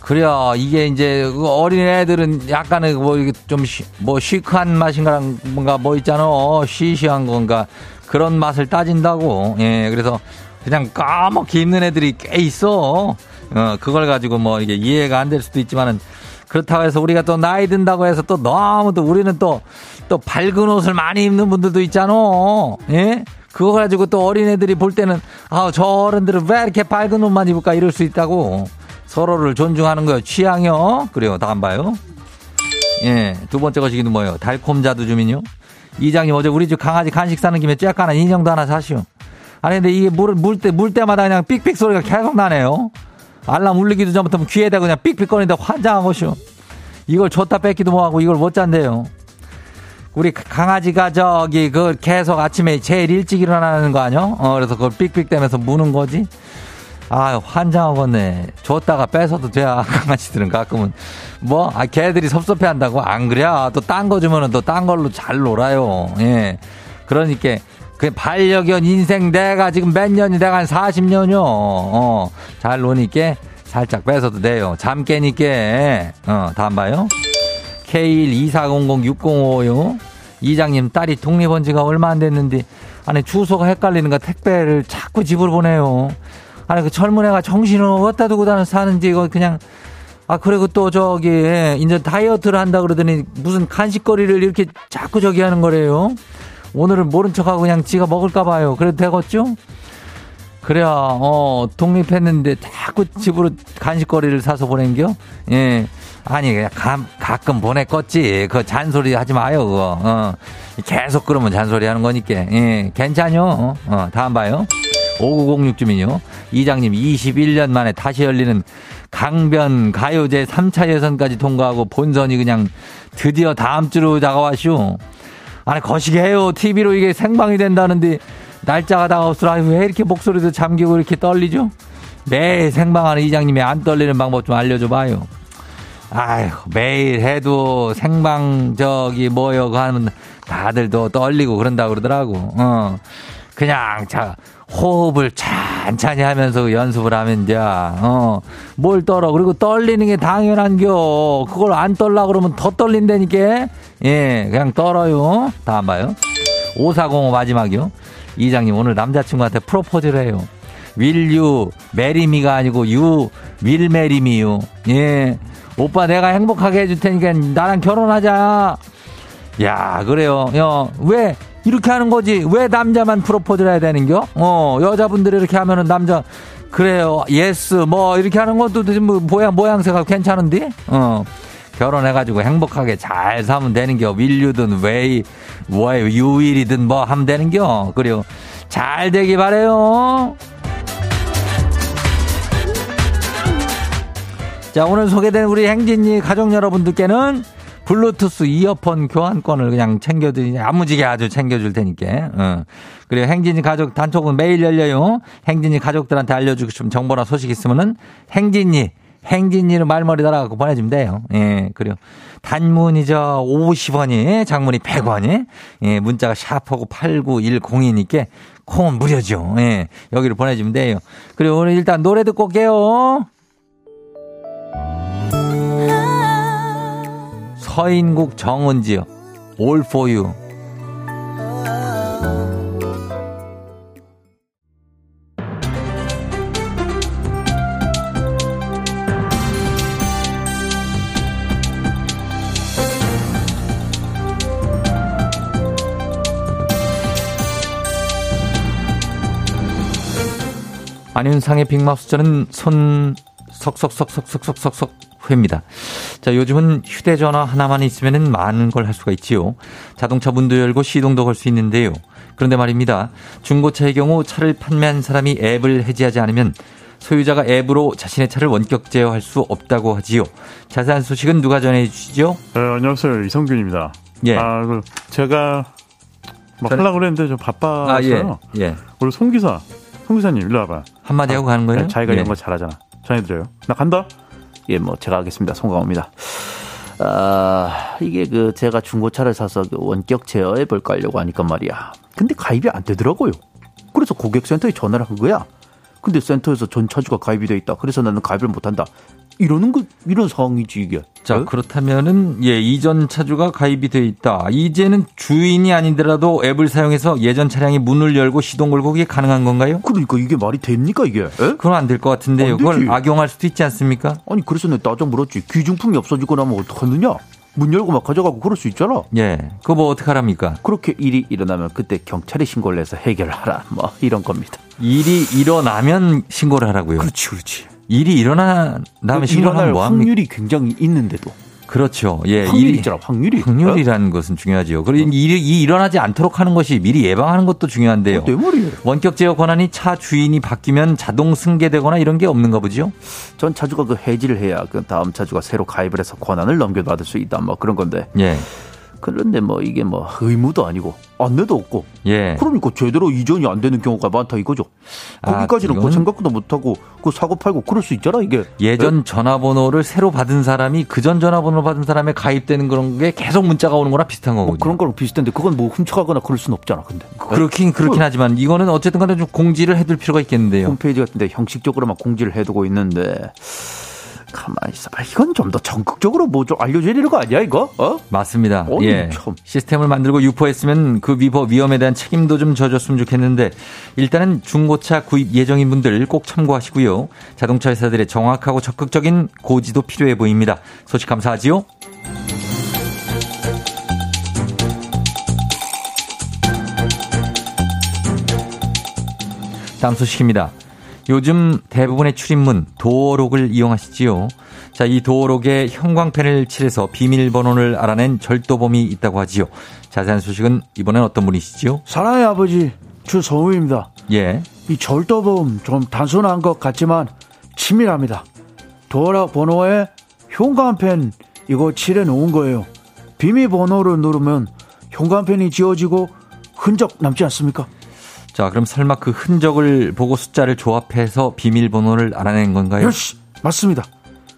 그래요. 이게 이제 그 어린 애들은 약간의 뭐 좀뭐 시크한 맛인가 뭔가 뭐 있잖아. 시시한 건가 그런 맛을 따진다고. 예, 그래서 그냥 까맣게 입는 애들이 꽤 있어. 어, 그걸 가지고 뭐 이게 이해가 안 될 수도 있지만은 그렇다고 해서 우리가 또 나이 든다고 해서 또 너무 또 우리는 또, 또 밝은 옷을 많이 입는 분들도 있잖아. 예? 그거 가지고 또 어린애들이 볼 때는, 아, 저 어른들은 왜 이렇게 밝은 옷만 입을까 이럴 수 있다고. 서로를 존중하는 거요. 취향이요. 그래요. 다음 봐요. 예. 두 번째 것이기는 뭐예요? 달콤 자두 주민요. 이장님 어제 우리 집 강아지 간식 사는 김에 쬐까는 인형도 하나 사시오. 아니 근데 이게 물, 물 때, 물 때마다 그냥 삑삑 소리가 계속 나네요. 알람 울리기도 전부터 귀에다 그냥 삑삑 거리는데 환장한 것이오. 이걸 줬다 뺏기도 뭐하고 이걸 못 잔대요. 우리 강아지가 저기 그 계속 아침에 제일 일찍 일어나는 거 아니요? 어, 그래서 그걸 삑삑 대면서 무는 거지. 아, 환장하겠네. 줬다가 뺏어도 돼. 강아지들은 가끔은. 뭐, 아, 걔들이 섭섭해 한다고? 안 그래. 또 딴 거 주면은 또 딴 걸로 잘 놀아요. 예. 그러니까, 그 반려견 인생 내가 지금 몇 년이 내가 한 40년이요. 어, 잘 노니까 살짝 뺏어도 돼요. 잠 깨니까. 어, 다음 봐요. K124006055요. 이장님 딸이 독립한 지가 얼마 안 됐는데, 아니, 주소가 헷갈리는가 택배를 자꾸 집으로 보내요. 아니 그 애가 정신을 어디다 두고 사는지 이거 그냥 아 그리고 또 저기 이제 다이어트를 한다 그러더니 무슨 간식거리를 이렇게 자꾸 저기 하는 거래요. 오늘은 모른 척하고 그냥 지가 먹을까 봐요. 그래도 되겠죠? 그래야, 어, 독립했는데 자꾸 집으로 간식거리를 사서 보낸겨? 예. 아니, 그냥 가, 가끔 보냈겠지. 그 잔소리 하지 마요, 그거. 어. 계속 그러면 잔소리 하는 거니까. 예. 괜찮요? 어, 어 다음 봐요. 5906 주민요. 이장님 21년 만에 다시 열리는 강변 가요제 3차 예선까지 통과하고 본선이 그냥 드디어 다음 주로 다가왔슈. 아니, 거시기 해요. TV로 이게 생방이 된다는데 날짜가 다가왔으라 왜 이렇게 목소리도 잠기고 이렇게 떨리죠? 매일 생방하는 이장님이 안 떨리는 방법 좀 알려줘 봐요. 아휴, 매일 해도 생방 저기 그 하면 다들 또 떨리고 그런다 그러더라고. 어. 그냥 자, 호흡을 찬찬히 하면서 연습을 하면 이제, 어, 뭘 떨어. 그리고 떨리는 게 당연한 겨. 그걸 안 떨라 그러면 더 떨린다니까. 예, 그냥 떨어요. 다음 봐요. 5405 마지막이요. 이장님 오늘 남자친구한테 프로포즈를 해요. Will you marry me가 아니고 you will marry me유. 예. 오빠 내가 행복하게 해줄 테니까 나랑 결혼하자. 야, 그래요. 야, 왜 이렇게 하는 거지? 왜 남자만 프로포즈를 해야 되는겨? 어, 여자분들이 이렇게 하면은 남자 그래요. Yes 뭐 이렇게 하는 것도 뭐 모양 모양새가 괜찮은데? 어. 결혼해가지고 행복하게 잘 사면 되는겨. Will you든 웨이, 뭐예요, you will이든 뭐 하면 되는겨. 그리고 잘 되기 바래요. 자, 오늘 소개된 우리 행진이 가족 여러분들께는 블루투스 이어폰 교환권을 그냥 챙겨드리, 야무지게 아주 챙겨줄 테니까. 어. 그리고 행진이 가족 단톡은 매일 열려요. 행진이 가족들한테 알려주고 싶은 정보나 소식 있으면은 행진이 행진이로 말머리 달아갖고 보내주면 돼요. 예, 그리고 단문이 저 50원이, 장문이 100원이, 예, 문자가 샤프고 8910이니까 콩은 무료죠. 예, 여기로 보내주면 돼요. 그리고 오늘 일단 노래 듣고 올게요. 서인국 정은지요. All for you. 안윤상의 빅마우스 저는 손 석석석석석석석 회입니다. 자, 요즘은 휴대전화 하나만 있으면 많은 걸 할 수가 있지요. 자동차 문도 열고 시동도 걸 수 있는데요. 그런데 말입니다. 중고차의 경우 차를 판매한 사람이 앱을 해지하지 않으면 소유자가 앱으로 자신의 차를 원격 제어할 수 없다고 하지요. 자세한 소식은 누가 전해 주시죠? 네, 안녕하세요. 이성균입니다. 예. 아, 그 제가 막 전... 하려고 그랬는데 좀 바빠서요. 아, 예. 예. 우리 송 기사, 송 기사님 일로 와봐. 한마디 하고 가는 거예요? 네, 자기가 예. 이런 거 잘하잖아. 전해드려요. 나 간다. 예, 뭐 제가 하겠습니다. 송강호입니다. 아, 이게 그 제가 중고차를 사서 그 원격 제어해 볼까 하려고 하니까 말이야. 근데 가입이 안 되더라고요. 그래서 고객센터에 전화를 한 거야. 근데 센터에서 전 차주가 가입이 돼 있다. 그래서 나는 가입을 못 한다. 이러는 거 이런 상황이지 이게. 자, 네? 그렇다면은 예, 이전 차주가 가입이 돼 있다. 이제는 주인이 아니더라도 앱을 사용해서 예전 차량이 문을 열고 시동 걸고 그게 가능한 건가요? 그러니까 이게 말이 됩니까 이게? 에? 그건 안 될 것 같은데 요. 그걸 악용할 수도 있지 않습니까? 아니 그래서 내가 따져 물었지. 귀중품이 없어지고 나면 어떡하느냐? 문 열고 막 가져가고 그럴 수 있잖아. 예. 그거 뭐 어떡하랍니까? 그렇게 일이 일어나면 그때 경찰에 신고를 해서 해결하라. 뭐 이런 겁니다. 일이 일어나면 신고를 하라고요. 그렇지, 그렇지. 일이 일어나면 신고하면 뭐 합니까? 확률이 굉장히 있는데도. 그렇죠. 예. 확률이 일, 있잖아, 확률이. 확률이라는 어? 것은 중요하죠. 그리고 어? 일이, 이 일어나지 않도록 하는 것이 미리 예방하는 것도 중요한데요. 내 말이에요. 원격 제어 권한이 차 주인이 바뀌면 자동 승계되거나 이런 게 없는가 보죠? 전 차주가 그 해지를 해야 그 다음 차주가 새로 가입을 해서 권한을 넘겨받을 수 있다. 뭐 그런 건데. 예. 그런데 뭐 이게 뭐 의무도 아니고 안내도 없고. 예. 그러니까 제대로 이전이 안 되는 경우가 많다 이거죠. 아, 거기까지는 아, 그 생각도 못하고 그 사고 팔고 그럴 수 있잖아 이게. 예전 네? 전화번호를 새로 받은 사람이 그전 전화번호 받은 사람에 가입되는 그런 게 계속 문자가 오는 거랑 비슷한 거거든요. 뭐 그런 거랑 비슷한데 그건 뭐 훔쳐가거나 그럴 수는 없잖아 근데. 그렇긴 그렇긴 하지만 이거는 어쨌든 간에 좀 공지를 해둘 필요가 있겠는데요. 홈페이지 같은데 형식적으로만 공지를 해두고 있는데. 가만히 있어봐. 이건 좀 더 적극적으로 뭐 좀 알려줘야 되는 거 아니야, 이거? 어? 맞습니다. 어이, 예. 참. 시스템을 만들고 유포했으면 그 위법 위험에 대한 책임도 좀 져줬으면 좋겠는데 일단은 중고차 구입 예정인 분들 꼭 참고하시고요. 자동차 회사들의 정확하고 적극적인 고지도 필요해 보입니다. 소식 감사하지요. 다음 소식입니다. 요즘 대부분의 출입문 도어록을 이용하시지요. 자, 이 도어록에 형광펜을 칠해서 비밀번호를 알아낸 절도범이 있다고 하지요. 자세한 소식은 이번엔 어떤 분이시지요? 사랑의 아버지 주성우입니다. 예. 이 절도범 좀 단순한 것 같지만 치밀합니다. 도어락 번호에 형광펜 이거 칠해 놓은 거예요. 비밀번호를 누르면 형광펜이 지워지고 흔적 남지 않습니까? 자, 그럼 설마 그 흔적을 보고 숫자를 조합해서 비밀번호를 알아낸 건가요? 역시 맞습니다.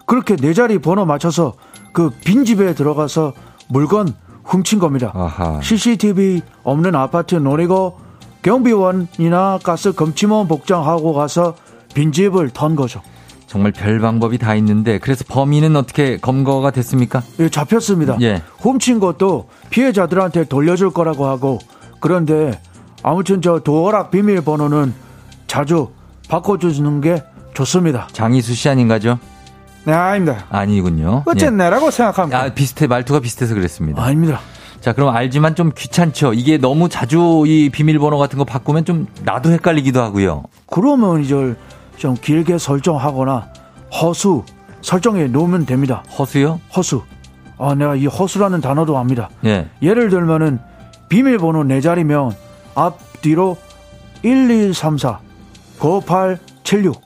그렇게 네 자리 번호 맞춰서 그 빈집에 들어가서 물건 훔친 겁니다. 아하. CCTV 없는 아파트 노리고 경비원이나 가스 검침원 복장하고 가서 빈집을 턴 거죠. 정말 별 방법이 다 있는데 그래서 범인은 어떻게 검거가 됐습니까? 예, 잡혔습니다. 예. 훔친 것도 피해자들한테 돌려줄 거라고 하고 그런데 아무튼 저 도어락 비밀번호는 자주 바꿔주는 게 좋습니다. 장희수 씨 아닌가죠? 네, 아닙니다. 아니군요. 어쨌네라고 예. 생각합니다. 아, 비슷해, 말투가 비슷해서 그랬습니다. 아닙니다. 자, 그럼 알지만 좀 귀찮죠? 이게 너무 자주 이 비밀번호 같은 거 바꾸면 좀 나도 헷갈리기도 하고요. 그러면 이제 좀 길게 설정하거나 허수 설정해 놓으면 됩니다. 허수요? 허수. 아, 내가 이 허수라는 단어도 압니다. 예. 예를 들면은 비밀번호 네 자리면 앞뒤로 1, 2, 3, 4, 9, 8, 7, 6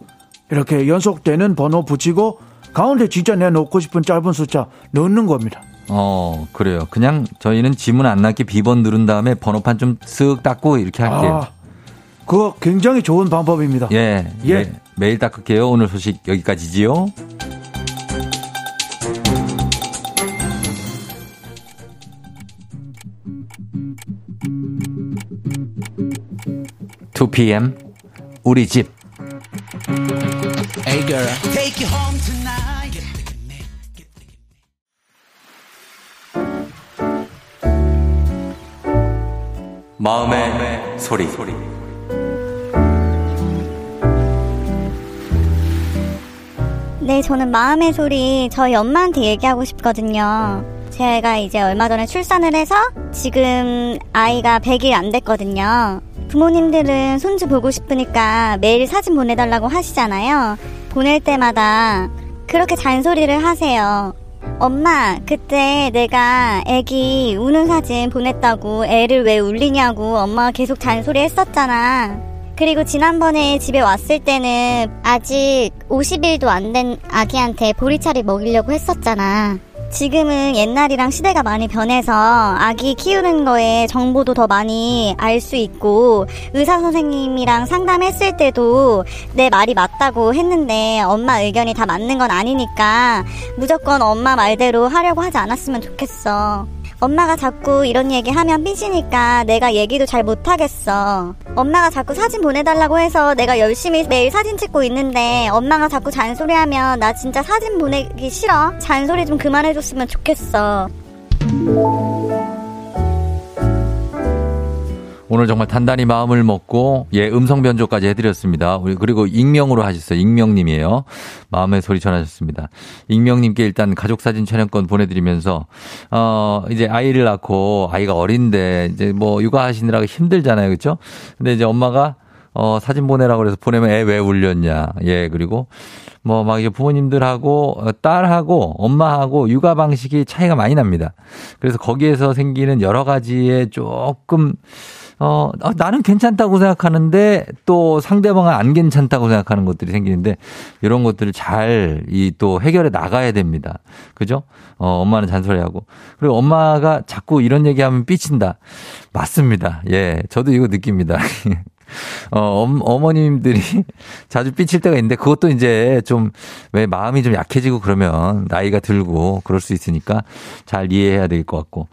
이렇게 연속되는 번호 붙이고 가운데 진짜 내 놓고 싶은 짧은 숫자 넣는 겁니다. 어, 그래요. 그냥 저희는 지문 안 낫게 비번 누른 다음에 번호판 좀 쓱 닦고 이렇게 할게요. 아, 그거 굉장히 좋은 방법입니다. 예. 예. 매, 매일 닦을게요. 오늘 소식 여기까지지요. 2 p.m. 우리 집. Hey girl. Take you home tonight. 마음의, 마음의 소리. 소리. 네, 저는 마음의 소리 저희 엄마한테 얘기하고 싶거든요. 제가 이제 얼마 전에 출산을 해서 지금 아이가 100일 안 됐거든요. 부모님들은 손주 보고 싶으니까 매일 사진 보내달라고 하시잖아요. 보낼 때마다 그렇게 잔소리를 하세요. 엄마, 그때 내가 애기 우는 사진 보냈다고 애를 왜 울리냐고 엄마가 계속 잔소리 했었잖아. 그리고 지난번에 집에 왔을 때는 아직 50일도 안 된 아기한테 보리차를 먹이려고 했었잖아. 지금은 옛날이랑 시대가 많이 변해서 아기 키우는 거에 정보도 더 많이 알 수 있고 의사 선생님이랑 상담했을 때도 내 말이 맞다고 했는데 엄마 의견이 다 맞는 건 아니니까 무조건 엄마 말대로 하려고 하지 않았으면 좋겠어. 엄마가 자꾸 이런 얘기 하면 삐지니까 내가 얘기도 잘 못하겠어. 엄마가 자꾸 사진 보내달라고 해서 내가 열심히 매일 사진 찍고 있는데 엄마가 자꾸 잔소리하면 나 진짜 사진 보내기 싫어. 잔소리 좀 그만해줬으면 좋겠어. 오늘 정말 단단히 마음을 먹고 예 음성 변조까지 해드렸습니다. 우리 그리고 익명으로 하셨어요. 익명님이에요. 마음의 소리 전하셨습니다. 익명님께 일단 가족 사진 촬영권 보내드리면서 어 이제 아이를 낳고 아이가 어린데 이제 뭐 육아하시느라고 힘들잖아요, 그렇죠? 근데 이제 엄마가 어 사진 보내라고 그래서 보내면 애 왜 울렸냐, 예 그리고 뭐 막 이제 부모님들하고 어, 딸하고 엄마하고 육아 방식이 차이가 많이 납니다. 그래서 거기에서 생기는 여러 가지의 조금 어, 어, 나는 괜찮다고 생각하는데 또 상대방은 안 괜찮다고 생각하는 것들이 생기는데 이런 것들을 잘 이 또 해결해 나가야 됩니다. 그죠? 어, 엄마는 잔소리하고. 그리고 엄마가 자꾸 이런 얘기하면 삐친다. 맞습니다. 예. 저도 이거 느낍니다. 어, 어머님들이 자주 삐칠 때가 있는데 그것도 이제 좀 왜 마음이 좀 약해지고 그러면 나이가 들고 그럴 수 있으니까 잘 이해해야 될 것 같고.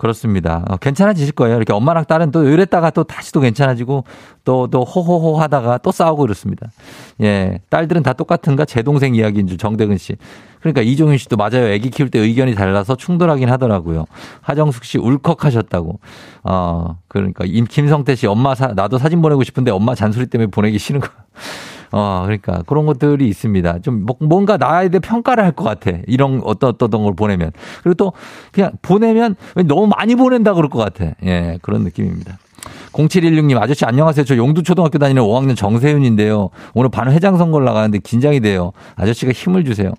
그렇습니다. 어, 괜찮아지실 거예요. 이렇게 엄마랑 딸은 또 이랬다가 또 다시 또 괜찮아지고 또, 또 호호호 하다가 또 싸우고 이렇습니다. 예. 딸들은 다 똑같은가? 제 동생 이야기인 줄 정대근 씨. 그러니까 이종윤 씨도 맞아요. 애기 키울 때 의견이 달라서 충돌하긴 하더라고요. 하정숙 씨 울컥하셨다고. 어, 그러니까 임, 김성태 씨 엄마 사, 나도 사진 보내고 싶은데 엄마 잔소리 때문에 보내기 싫은 거. 어, 그러니까 그런 것들이 있습니다. 좀 뭐, 뭔가 나에 대해 평가를 할 것 같아. 이런 어떤 어떤 걸 보내면. 그리고 또 그냥 보내면 너무 많이 보낸다 그럴 것 같아. 예, 그런 느낌입니다. 0716님, 아저씨 안녕하세요. 저 용두초등학교 다니는 5학년 정세윤인데요. 오늘 반 회장 선거를 나가는데 긴장이 돼요. 아저씨가 힘을 주세요.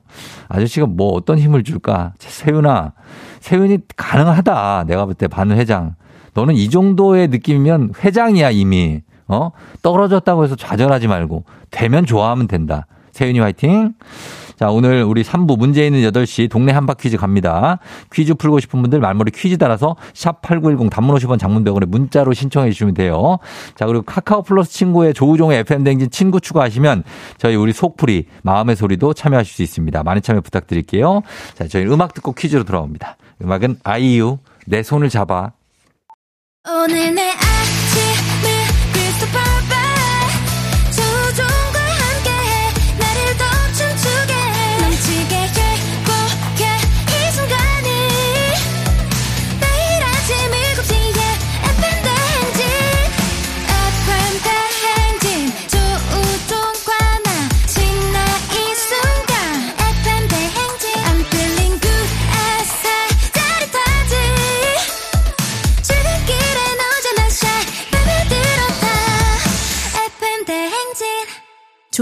아저씨가 뭐 어떤 힘을 줄까? 세윤아, 세윤이 가능하다. 내가 볼 때 반 회장. 너는 이 정도의 느낌이면 회장이야, 이미. 어? 떨어졌다고 해서 좌절하지 말고. 되면 좋아하면 된다. 세윤이 화이팅! 자, 오늘 우리 3부 문제 있는 8시 동네 한바 퀴즈 갑니다. 퀴즈 풀고 싶은 분들 말머리 퀴즈 따라서 샵 8910 단문 50원 장문 100원에 문자로 신청해 주시면 돼요. 자, 그리고 카카오 플러스 친구의 조우종의 FM 댕진 친구 추가하시면 저희 우리 속풀이 마음의 소리도 참여하실 수 있습니다. 많이 참여 부탁드릴게요. 자, 저희 음악 듣고 퀴즈로 돌아옵니다. 음악은 아이유 내 손을 잡아. 오늘 내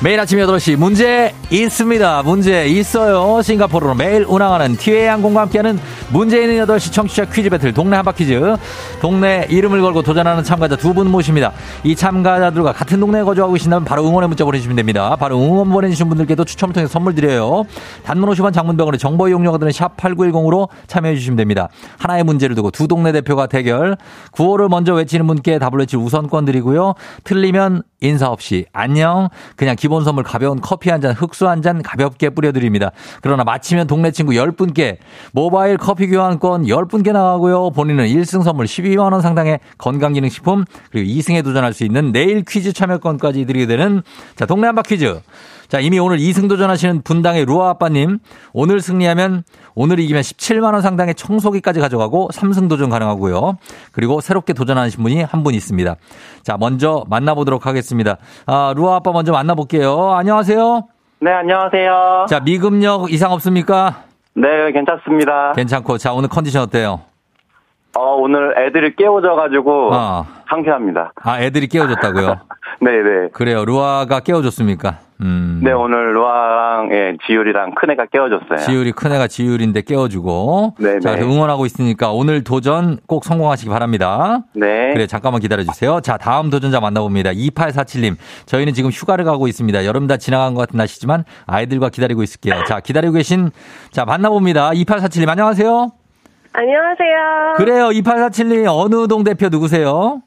매일 아침 8시 문제 있습니다. 문제 있어요. 싱가포르로 매일 운항하는 티웨이 항공과 함께하는 문제 있는 8시 청취자 퀴즈 배틀 동네 한바퀴즈. 동네 이름을 걸고 도전하는 참가자 두 분 모십니다. 이 참가자들과 같은 동네에 거주하고 계신다면 바로 응원의 문자 보내주시면 됩니다. 바로 응원 보내주신 분들께도 추첨을 통해 선물 드려요. 단문 50원 장문병원의 정보 이용료가 드는 샵 8910으로 참여해 주시면 됩니다. 하나의 문제를 두고 두 동네 대표가 대결. 구호를 먼저 외치는 분께 답을 외칠 우선권 드리고요. 틀리면 인사 없이 안녕. 그냥 기본 선물 가벼운 커피 한 잔, 흑수 한 잔 가볍게 뿌려드립니다. 그러나 마치면 동네 친구 10분께 모바일 커피 교환권 10분께 나가고요. 본인은 1승 선물 12만원 상당의 건강기능식품 그리고 2승에 도전할 수 있는 내일 퀴즈 참여권까지 드리게 되는 자, 동네 한바 퀴즈. 자, 이미 오늘 2승 도전하시는 분당의 루아 아빠님. 오늘 승리하면 오늘 이기면 17만원 상당의 청소기까지 가져가고 3승 도전 가능하고요. 그리고 새롭게 도전하신 분이 한 분 있습니다. 자, 먼저 만나보도록 하겠습니다. 아, 루아 아빠 먼저 만나볼게요. 안녕하세요. 네, 안녕하세요. 자, 미금력 이상 없습니까? 네, 괜찮습니다. 괜찮고. 자, 오늘 컨디션 어때요? 어, 오늘 애들이 깨워져가지고 어. 상쾌합니다. 아, 애들이 깨워졌다고요? 네네. 네. 그래요. 루아가 깨워줬습니까? 음. 네, 오늘 루아랑 예, 지율이랑 큰애가 깨워줬어요. 지율이 큰애가 지율인데 깨워주고. 네. 자, 응원하고 있으니까 오늘 도전 꼭 성공하시기 바랍니다. 네. 그래, 잠깐만 기다려주세요. 자, 다음 도전자 만나봅니다. 2847님. 저희는 지금 휴가를 가고 있습니다. 여름 다 지나간 것 같은 날씨지만 아이들과 기다리고 있을게요. 자, 기다리고 계신, 자, 만나봅니다. 2847님, 안녕하세요. 안녕하세요. 그래요. 2847님, 어느 동 대표 누구세요?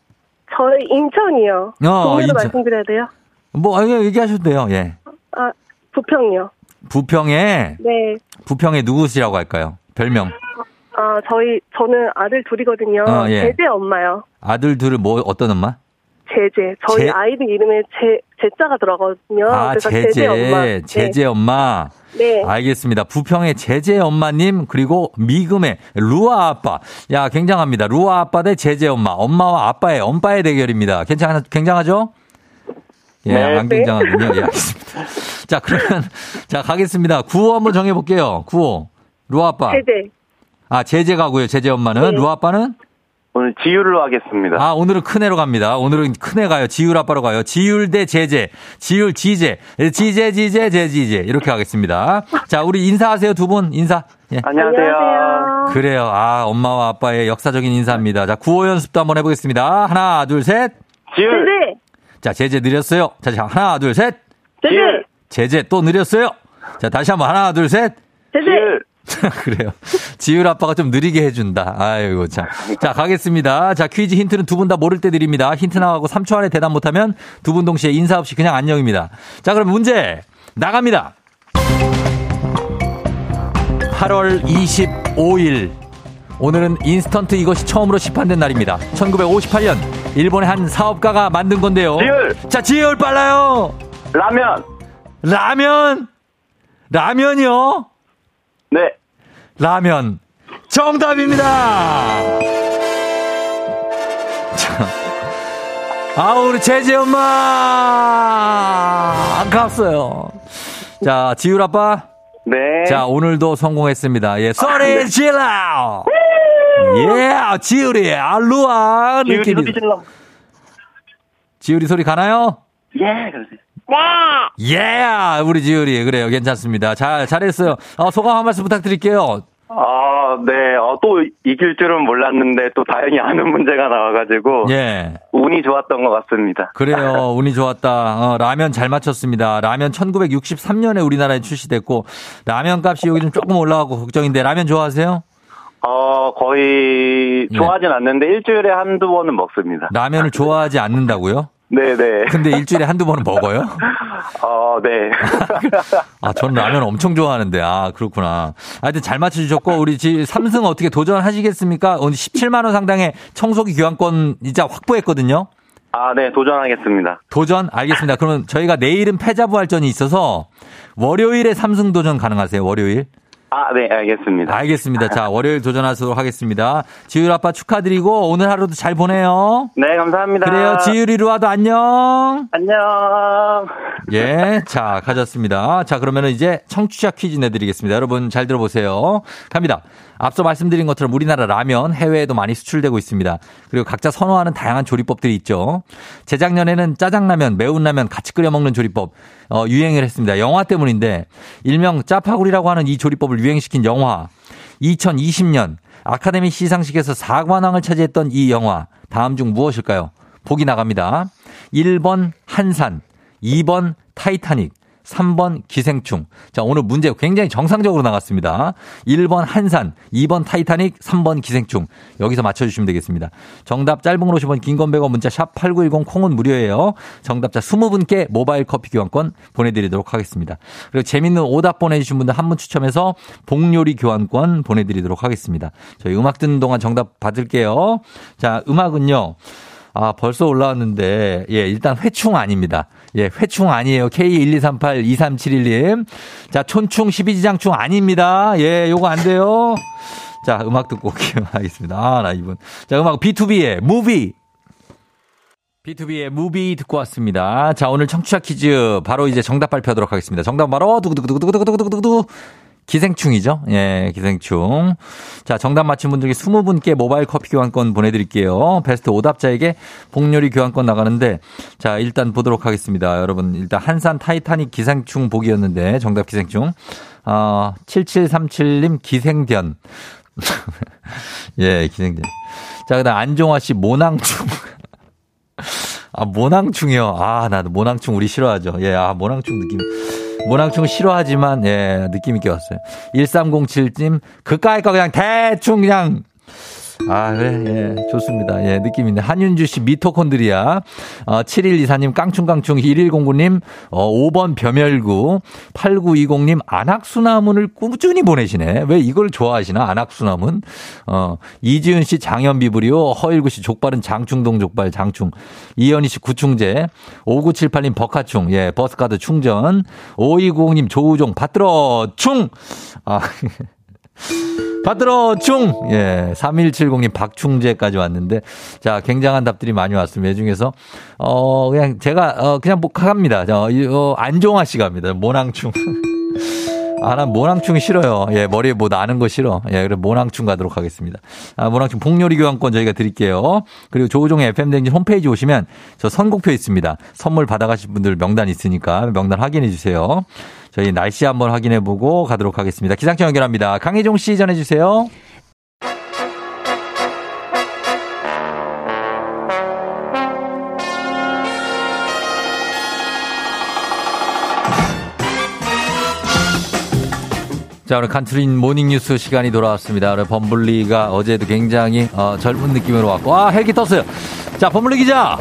저희 인천이요. 어, 인천. 말씀드려야 돼요? 뭐, 아니, 얘기하셔도 돼요, 예. 아, 부평이요. 부평에? 네. 부평에 누구시라고 할까요? 별명. 아, 저희, 저는 아들 둘이거든요. 어, 예. 제제 엄마요. 아들 둘을 뭐, 어떤 엄마? 제제. 저희 제... 아이들 이름에 제, 제자가 들어가거든요. 아, 제제. 제제 엄마. 네. 제제 엄마. 네. 알겠습니다. 부평의 제제 엄마님, 그리고 미금의 루아 아빠. 야, 굉장합니다. 루아 아빠 대 제제 엄마. 엄마와 아빠의 엄빠의 대결입니다. 괜찮, 굉장하죠? 예, 네, 안 굉장하군요. 예, 알겠습니다. 자, 그러면, 자, 가겠습니다. 구호 한번 정해볼게요. 구호. 루아 아빠. 제제. 아, 제제 가고요. 제제 엄마는. 네. 루아 아빠는? 오늘 지율로 하겠습니다. 아, 오늘은 큰애로 갑니다. 오늘은 큰애 가요. 지율 아빠로 가요. 지율 대 제제. 지율 지제. 지제, 지제, 제지제. 이렇게 하겠습니다. 자, 우리 인사하세요. 두 분. 인사. 예. 안녕하세요. 그래요. 아, 엄마와 아빠의 역사적인 인사입니다. 자, 구호 연습도 한번 해보겠습니다. 하나, 둘, 셋. 지율. 제제. 자, 제제 느렸어요. 자, 하나, 둘, 셋. 제제. 제제 또 느렸어요. 자, 다시 한번 하나, 둘, 셋. 제제. 그래요. 지율 아빠가 좀 느리게 해준다. 아이고, 자. 자, 가겠습니다. 자, 퀴즈 힌트는 두 분 다 모를 때 드립니다. 힌트 나가고 3초 안에 대답 못하면 두 분 동시에 인사 없이 그냥 안녕입니다. 자, 그럼 문제 나갑니다. 8월 25일. 오늘은 인스턴트 이것이 처음으로 시판된 날입니다. 1958년 일본의 한 사업가가 만든 건데요. 지율. 자, 지율 빨라요. 라면. 라면. 라면이요? 네. 라면. 정답입니다. 자. 아, 우리 제재 엄마! 아깝어요. 자, 지율 아빠. 네. 자, 오늘도 성공했습니다. 예, 소리 질러! 예, 지율이, 알루아! 지율이 소리 질러. 지율이 소리 가나요? 예, 그러세요. 네. 예, 우리 지율이. 그래요. 괜찮습니다. 잘, 잘했어요. 어, 소감 한 말씀 부탁드릴게요. 아, 네. 어, 또 이길 줄은 몰랐는데 또 다행히 아는 문제가 나와가지고. 예. 운이 좋았던 것 같습니다. 그래요. 운이 좋았다. 어, 라면 잘 맞췄습니다. 라면 1963년에 우리나라에 출시됐고, 라면 값이 여기 좀 조금 올라가고 걱정인데, 라면 좋아하세요? 어, 거의 좋아하진 네. 않는데 일주일에 한두 번은 먹습니다. 라면을 좋아하지 않는다고요? 네네. 근데 일주일에 한두 번은 먹어요? 어, 네. 아, 저는 라면 엄청 좋아하는데, 아, 그렇구나. 하여튼 잘 맞춰주셨고, 우리 지 삼승 어떻게 도전하시겠습니까? 오늘 17만원 상당의 청소기 교환권 이자 확보했거든요. 아, 네, 도전하겠습니다. 도전? 알겠습니다. 그러면 저희가 내일은 패자부활전이 있어서 월요일에 삼승 도전 가능하세요, 월요일? 아, 네, 알겠습니다. 알겠습니다. 자, 월요일 도전하도록 하겠습니다. 지율 아빠 축하드리고 오늘 하루도 잘 보내요. 네, 감사합니다. 그래요. 지율이로 와도 안녕. 안녕. 예, 자, 가졌습니다. 자, 그러면 이제 청취자 퀴즈 내드리겠습니다. 여러분 잘 들어보세요. 갑니다. 앞서 말씀드린 것처럼 우리나라 라면 해외에도 많이 수출되고 있습니다. 그리고 각자 선호하는 다양한 조리법들이 있죠. 재작년에는 짜장라면, 매운라면 같이 끓여 먹는 조리법 어, 유행을 했습니다. 영화 때문인데 일명 짜파구리라고 하는 이 조리법을 유행시킨 영화 2020년 아카데미 시상식에서 4관왕을 차지했던 이 영화 다음 중 무엇일까요? 보기 나갑니다. 1번 한산, 2번 타이타닉, 3번 기생충. 자, 오늘 문제 굉장히 정상적으로 나갔습니다. 1번 한산, 2번 타이타닉, 3번 기생충. 여기서 맞춰주시면 되겠습니다. 정답 짧은 걸 50원, 긴건 100원, 문자 샵 8910 콩은 무료예요. 정답자 20분께 모바일 커피 교환권 보내드리도록 하겠습니다. 그리고 재밌는 오답 보내주신 분들 한 분 추첨해서 복요리 교환권 보내드리도록 하겠습니다. 저희 음악 듣는 동안 정답 받을게요. 자, 음악은요. 아, 벌써 올라왔는데, 예, 일단 회충 아닙니다. 예, 회충 아니에요. K123823711님. 자, 촌충 12지장충 아닙니다. 예, 요거 안 돼요. 자, 음악 듣고 오게요. 하겠습니다. 아, 나 이분. 자, 음악 B2B의 무비. B2B의 무비 듣고 왔습니다. 자, 오늘 청취자 퀴즈 바로 이제 정답 발표하도록 하겠습니다. 정답 바로 두구두구두구두구두구두구두구 기생충이죠. 예, 기생충. 자, 정답 맞힌 분 중에 20분께 모바일 커피 교환권 보내드릴게요. 베스트 오답자에게 복요리 교환권 나가는데, 자, 일단 보도록 하겠습니다. 여러분, 일단 한산 타이타닉 기생충 보기였는데, 정답 기생충. 어, 7737님 기생견. 예, 기생견. 자, 그 다음 안종화 씨 모낭충. 아, 모낭충이요. 아, 나도 모낭충 우리 싫어하죠. 예, 아, 모낭충 느낌. 모낭충 싫어하지만, 예, 느낌있게 왔어요. 1307님, 그까이 거 그냥 대충 그냥 아, 그래, 예, 좋습니다. 예, 느낌 있네. 한윤주 씨 미토콘드리아, 어, 7124님 깡충깡충, 1109님, 어, 5번 벼멸구, 8920님 안악수나문을 꾸준히 보내시네. 왜 이걸 좋아하시나? 안악수나문. 어, 이지은 씨 장현비브리오, 허일구 씨 족발은 장충동 족발, 장충. 이현희 씨 구충제, 5978님 버카충, 예, 버스카드 충전. 5290님 조우종, 받들어, 충! 아, 받들어 충! 예, 3170님 박충재까지 왔는데, 자, 굉장한 답들이 많이 왔습니다. 이 중에서, 어, 그냥 제가, 어, 그냥 뭐, 갑니다. 저, 어, 안종아 씨가 합니다. 모낭충. 아, 난 모낭충 싫어요. 예, 머리에 뭐 나는 거 싫어. 예, 그래 모낭충 가도록 하겠습니다. 아, 모낭충 복요리 교환권 저희가 드릴게요. 그리고 조우종의 FM댕진 홈페이지 오시면 저 선곡표 있습니다. 선물 받아가실 분들 명단 있으니까 명단 확인해 주세요. 저희 날씨 한번 확인해 보고 가도록 하겠습니다. 기상청 연결합니다. 강혜종 씨 전해주세요. 자, 오늘 간추린 모닝뉴스 시간이 돌아왔습니다. 오늘 범블리가 어제도 굉장히 어, 젊은 느낌으로 왔고, 아, 헬기 떴어요. 자, 범블리 기자.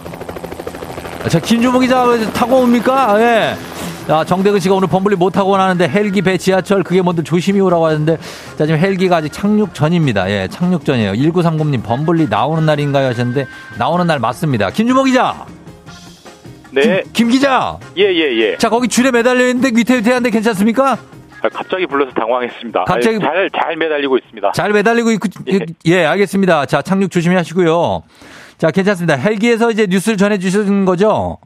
자, 김주모 기자 타고 옵니까? 예. 자, 정대근 씨가 오늘 범블리 못하고 나는데 헬기 배 지하철 그게 뭔데 조심히 오라고 하는데 자, 지금 헬기가 아직 착륙 전입니다. 예, 착륙 전이에요. 1930님 범블리 나오는 날인가요 하셨는데 나오는 날 맞습니다. 김주모 기자. 네. 김, 김 기자. 예, 예, 예. 자, 거기 줄에 매달려 있는데 위태위태한데 괜찮습니까? 아, 갑자기 불러서 당황했습니다. 갑자기 잘, 잘 매달리고 있습니다. 잘 매달리고 있고, 예. 예, 알겠습니다. 자, 착륙 조심히 하시고요. 자, 괜찮습니다. 헬기에서 이제 뉴스를 전해 주시는 거죠?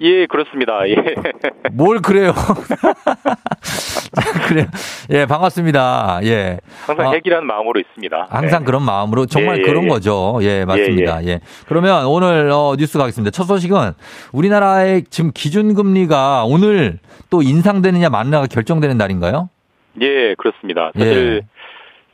예, 그렇습니다. 예. 뭘 그래요? 그래요. 예, 반갑습니다. 예. 항상 핵이라는 아, 마음으로 있습니다. 항상 네. 그런 마음으로 정말 예, 예, 그런 예. 거죠. 예, 맞습니다. 예, 예. 그러면 오늘 어, 뉴스 가겠습니다. 첫 소식은 우리나라의 지금 기준금리가 오늘 또 인상되느냐 마느냐가 결정되는 날인가요? 예, 그렇습니다. 사실 예.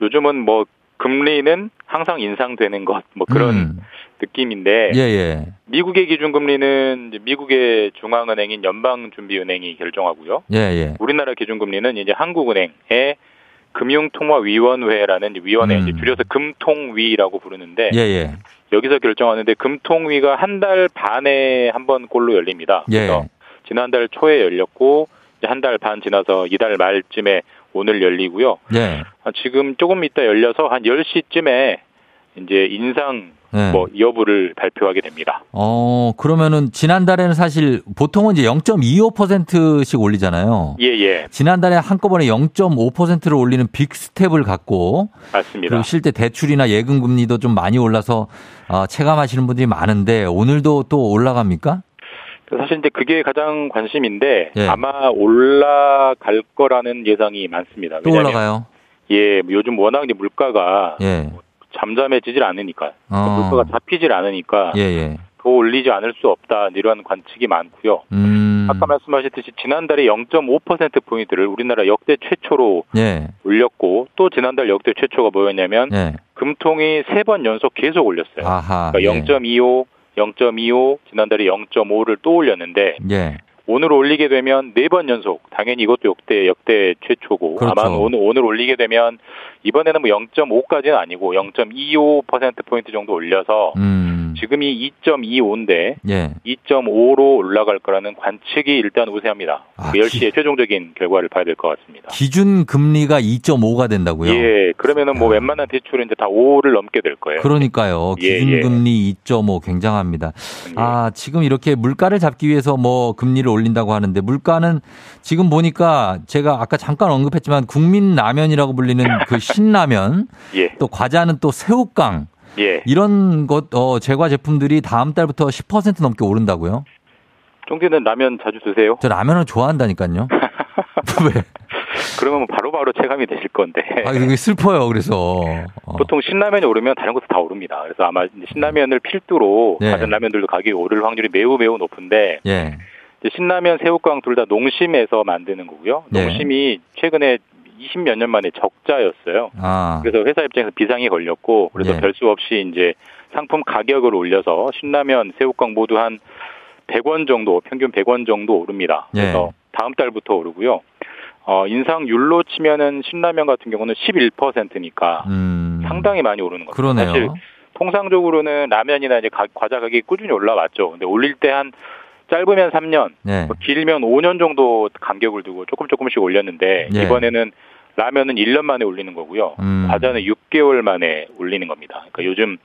요즘은 뭐 금리는 항상 인상되는 것, 뭐 그런 음. 느낌인데 예, 예. 미국의 기준금리는 미국의 중앙은행인 연방준비은행이 결정하고요. 예, 예. 우리나라 기준금리는 이제 한국은행의 금융통화위원회라는 위원회 음. 줄여서 금통위라고 부르는데 예, 예. 여기서 결정하는데 금통위가 한 달 반에 한 번 꼴로 열립니다. 예. 그래서 지난달 초에 열렸고 한 달 반 지나서 이달 말쯤에 오늘 열리고요. 예. 지금 조금 이따 열려서 한 10시쯤에 이제 인상 네. 뭐 여부를 발표하게 됩니다. 어, 그러면은 지난달에는 사실 보통은 이제 0.25%씩 올리잖아요. 예, 예. 지난달에 한꺼번에 0.5%를 올리는 빅 스텝을 갖고 맞습니다. 그리고 실제 대출이나 예금 금리도 좀 많이 올라서 어, 체감하시는 분들이 많은데 오늘도 또 올라갑니까? 사실 이제 그게 가장 관심인데 예. 아마 올라갈 거라는 예상이 많습니다. 또 올라가요? 예, 요즘 워낙 이제 물가가 예. 잠잠해지질 않으니까 어. 물가가 잡히질 않으니까 예, 예. 더 올리지 않을 수 없다 이런 관측이 많고요. 음. 아까 말씀하셨듯이 지난달에 0.5% 포인트를 우리나라 역대 최초로 예. 올렸고 또 지난달 역대 최초가 뭐였냐면 예. 금통이 세 번 연속 계속 올렸어요. 아하, 그러니까 0.25, 0.25 지난달에 0.5를 또 올렸는데 예. 오늘 올리게 되면 네 번 연속 당연히 이것도 역대 역대 최초고 그렇죠. 아마 오늘 오늘 올리게 되면 이번에는 뭐 0.5까지는 아니고 0.25% 포인트 정도 올려서 음. 지금이 2.25인데 예. 2.5로 올라갈 거라는 관측이 일단 우세합니다. 아, 10시에 기... 최종적인 결과를 봐야 될 것 같습니다. 기준 금리가 2.5가 된다고요? 예. 그러면은 뭐 아. 웬만한 대출은 이제 다 5를 넘게 될 거예요. 그러니까요. 기준 예, 예. 금리 2.5 굉장합니다. 예. 아, 지금 이렇게 물가를 잡기 위해서 뭐 금리를 올린다고 하는데 물가는 지금 보니까 제가 아까 잠깐 언급했지만 국민 라면이라고 불리는 그 신라면 예. 또 과자는 또 새우깡 예. 이런 것 어, 제과 제품들이 다음 달부터 10% 넘게 오른다고요? 쫑디는 라면 자주 드세요? 저 라면을 좋아한다니까요. 왜? 그러면 바로바로 체감이 되실 건데. 아, 이게 슬퍼요. 그래서 어. 보통 신라면이 오르면 다른 것도 다 오릅니다. 그래서 아마 신라면을 필두로 예. 다른 라면들도 가격이 오를 확률이 매우 매우 높은데. 예. 신라면, 새우깡 둘 다 농심에서 만드는 거고요. 네. 농심이 최근에 20몇 년 만에 적자였어요. 아. 그래서 회사 입장에서 비상이 걸렸고 그래서 네. 별수 없이 이제 상품 가격을 올려서 신라면, 새우깡 모두 한 100원 정도, 평균 100원 정도 오릅니다. 네. 그래서 다음 달부터 오르고요. 어, 인상률로 치면은 신라면 같은 경우는 11%니까 음. 상당히 많이 오르는 거죠. 그러네요. 사실 통상적으로는 라면이나 이제 가, 과자 가격이 꾸준히 올라왔죠. 근데 올릴 때한 짧으면 3년, 네. 뭐 길면 5년 정도 간격을 두고 조금 조금씩 올렸는데 네. 이번에는 라면은 1년 만에 올리는 거고요. 음. 과자는 6개월 만에 올리는 겁니다. 그러니까 요즘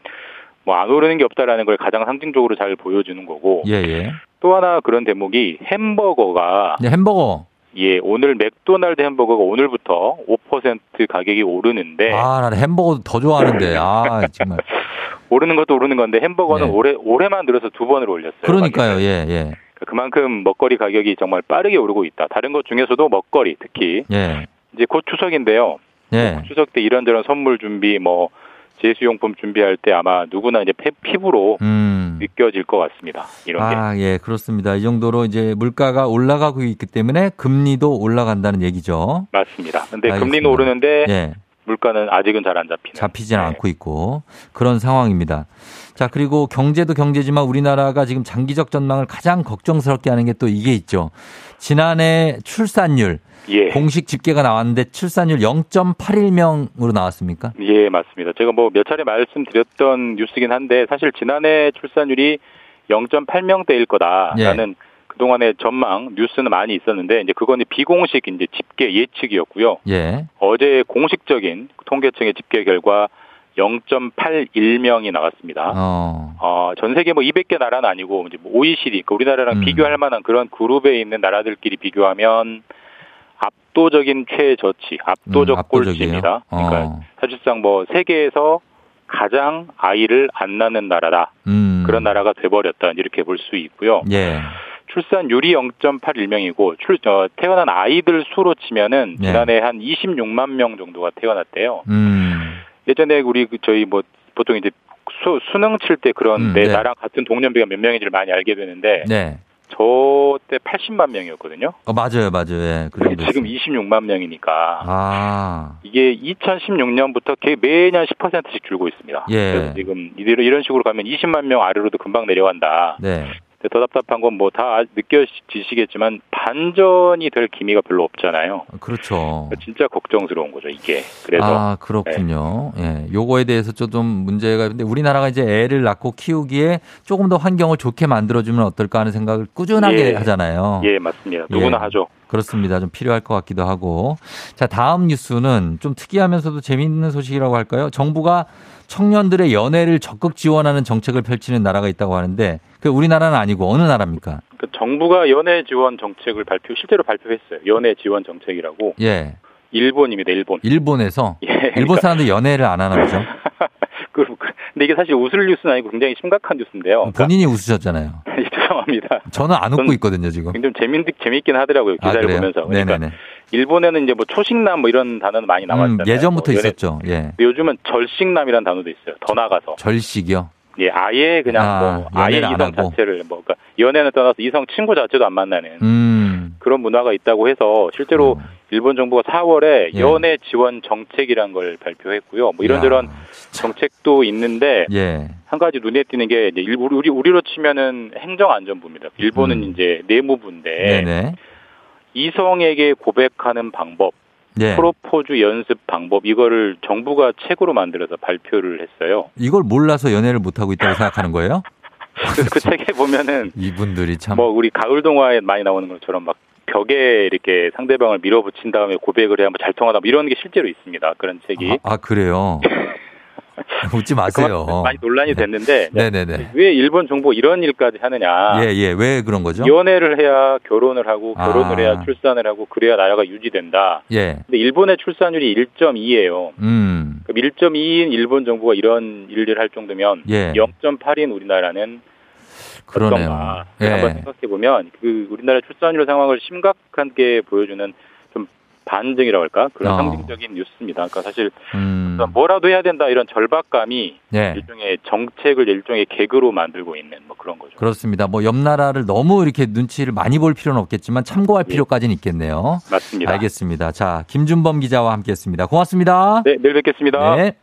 뭐 안 오르는 게 없다라는 걸 가장 상징적으로 잘 보여주는 거고. 예, 예. 또 하나 그런 대목이 햄버거가 네, 햄버거. 예, 오늘 맥도날드 햄버거가 오늘부터 5% 가격이 오르는데 아, 나는 햄버거 더 좋아하는데. 아, 정말. 오르는 것도 오르는 건데 햄버거는 예. 올해 올해만 들어서 두 번을 올렸어요. 그러니까요. 예, 예. 그러니까 그만큼 먹거리 가격이 정말 빠르게 오르고 있다. 다른 것 중에서도 먹거리 특히 예. 이제 곧 추석인데요. 예. 추석 때 이런저런 선물 준비 뭐 제수용품 준비할 때 아마 누구나 이제 피부로 음. 느껴질 것 같습니다. 이런 아, 게. 예, 그렇습니다. 이 정도로 이제 물가가 올라가고 있기 때문에 금리도 올라간다는 얘기죠. 맞습니다. 근데 알겠습니다. 금리는 오르는데 예. 물가는 아직은 잘 안 잡히는. 잡히지는 네. 않고 있고 그런 상황입니다. 자, 그리고 경제도 경제지만 우리나라가 지금 장기적 전망을 가장 걱정스럽게 하는 게 또 이게 있죠. 지난해 출산율 예. 공식 집계가 나왔는데 출산율 0.81명으로 나왔습니까? 예, 맞습니다. 제가 뭐 몇 차례 말씀드렸던 뉴스긴 한데 사실 지난해 출산율이 0.8명대일 거다라는 예. 그동안에 전망 뉴스는 많이 있었는데 이제 그거는 비공식 이제 집계 예측이었고요. 예. 어제 공식적인 통계청의 집계 결과 0.81명이 나왔습니다. 어. 어. 전 세계 뭐 200개 나라는 아니고 이제 뭐 OECD, 그러니까 우리나라랑 음. 비교할 만한 그런 그룹에 있는 나라들끼리 비교하면 압도적인 최저치, 압도적 음, 꼴찌입니다. 그러니까 어. 사실상 뭐 세계에서 가장 아이를 안 낳는 나라다. 음. 그런 나라가 돼버렸다. 이렇게 볼 수 있고요. 예. 출산율이 0.81명이고 출, 어, 태어난 아이들 수로 치면은 예. 지난해 한 26만 명 정도가 태어났대요. 음. 예전에 우리 그 저희 뭐 보통 이제 수, 수능 칠 때 그런 음, 내 네. 나랑 같은 동년배가 몇 명인지를 많이 알게 되는데 네. 저 때 80만 명이었거든요. 어, 맞아요, 맞아요. 예, 지금 26만 명이니까. 아. 이게 2016년부터 매년 10%씩 줄고 있습니다. 예. 그래서 지금 이대로 이런 식으로 가면 20만 명 아래로도 금방 내려간다. 네. 더 답답한 건 뭐 다 느껴지시겠지만 반전이 될 기미가 별로 없잖아요. 그렇죠. 진짜 걱정스러운 거죠, 이게. 그래서 아 그렇군요. 네. 예, 요거에 대해서 좀 문제가 있는데 우리나라가 이제 애를 낳고 키우기에 조금 더 환경을 좋게 만들어주면 어떨까 하는 생각을 꾸준하게 예. 하잖아요. 예, 맞습니다. 누구나 예. 하죠. 그렇습니다. 좀 필요할 것 같기도 하고. 자, 다음 뉴스는 좀 특이하면서도 재미있는 소식이라고 할까요? 정부가 청년들의 연애를 적극 지원하는 정책을 펼치는 나라가 있다고 하는데 그 우리나라는 아니고 어느 나라입니까? 그 정부가 연애 지원 정책을 발표 실제로 발표했어요. 연애 지원 정책이라고. 예. 일본입니다. 일본. 일본에서 예, 그러니까. 일본 사람들 연애를 안 하나 보죠. 그, 근데 이게 사실 웃을 뉴스는 아니고 굉장히 심각한 뉴스인데요. 그러니까 본인이 웃으셨잖아요. 죄송합니다. 저는 안 웃고 있거든요 지금. 좀 재밌 재밌긴 하더라고요 기사를 아, 보면서. 그러니까 네네네. 일본에는 이제 뭐 초식남 뭐 이런 단어는 많이 나왔잖아요. 음, 예전부터 뭐 있었죠. 예. 요즘은 절식남이라는 단어도 있어요. 더 나가서. 절식이요? 예, 아예 그냥 아, 뭐 아예 이성 자체를 뭐 그러니까 연애는 떠나서 이성 친구 자체도 안 만나는 음. 그런 문화가 있다고 해서 실제로 음. 일본 정부가 4월에 예. 연애 지원 정책이란 걸 발표했고요. 뭐 이런저런 야, 정책도 있는데 예. 한 가지 눈에 띄는 게 이제 일- 우리 우리로 치면은 행정안전부입니다. 일본은 음. 이제 내무부인데 네네. 이성에게 고백하는 방법, 예. 프로포즈 연습 방법 이거를 정부가 책으로 만들어서 발표를 했어요. 이걸 몰라서 연애를 못 하고 있다고 생각하는 거예요? 그래서 그 책에 보면은 이분들이 참. 뭐 우리 가을 동화에 많이 나오는 것처럼 막 벽에 이렇게 상대방을 밀어붙인 다음에 고백을 해야 뭐 잘 통하다 뭐 이런 게 실제로 있습니다. 그런 책이. 아, 아, 그래요. 웃지 마세요. 그만큼 많이 논란이 됐는데 네네네. 왜 일본 정부 이런 일까지 하느냐? 예, 예. 왜 그런 거죠? 연애를 해야 결혼을 하고 결혼을 아. 해야 출산을 하고 그래야 나라가 유지된다. 예. 근데 일본의 출산율이 1.2예요. 음. 그럼 1.2인 일본 정부가 이런 일을 할 정도면 예. 0.8인 우리나라는 그러네요. 어떤가 예. 한번 생각해 보면 그 우리나라 출산율 상황을 심각하게 보여주는 좀 반증이라고 할까 그런 어. 상징적인 뉴스입니다. 그러니까 사실 음. 뭐라도 해야 된다 이런 절박감이 예. 일종의 정책을 일종의 개그로 만들고 있는 뭐 그런 거죠. 그렇습니다. 뭐 옆 나라를 너무 이렇게 눈치를 많이 볼 필요는 없겠지만 참고할 필요까지는 있겠네요. 예. 맞습니다. 알겠습니다. 자, 김준범 기자와 함께했습니다. 고맙습니다. 네, 내일 뵙겠습니다. 네.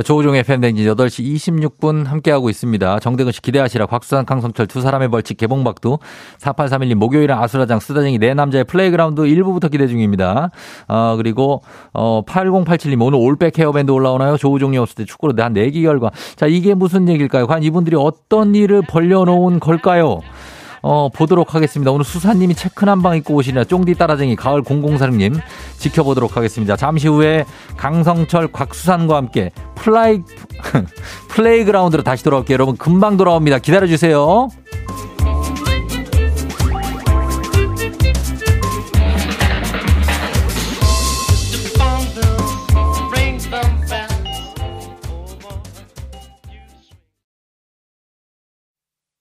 자, 조우종의 FM대행진 8시 26분 함께하고 있습니다. 정대근 씨 기대하시라. 곽수산, 강성철 두 사람의 벌칙 개봉박도 4831님 목요일은 아수라장 수다쟁이 네 남자의 플레이그라운드 1부부터 기대 중입니다. 어, 그리고 어, 8087님 오늘 올백 헤어밴드 올라오나요? 조우종이 없을 때 축구로 한 사기 결과. 자, 이게 무슨 얘기일까요? 과연 이분들이 어떤 일을 벌려놓은 걸까요? 어, 보도록 하겠습니다. 오늘 수산님이 체크 남방 입고 오시냐 쫑디 따라쟁이 가을 004님 지켜보도록 하겠습니다. 잠시 후에 강성철 곽수산과 함께 플라이 플레이그라운드로 다시 돌아올게요. 여러분 금방 돌아옵니다. 기다려 주세요.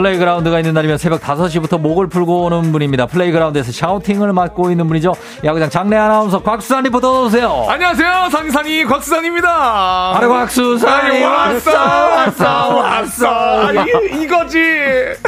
플레이그라운드가 있는 날이면 새벽 5시부터 목을 풀고 오는 분입니다. 플레이그라운드에서 샤우팅을 맡고 있는 분이죠. 야구장 장내 아나운서 곽수산 리포터 오세요. 안녕하세요. 산이산이 곽수산입니다. 아래 곽수산이 왔어 왔어 왔어. 이, 이거지.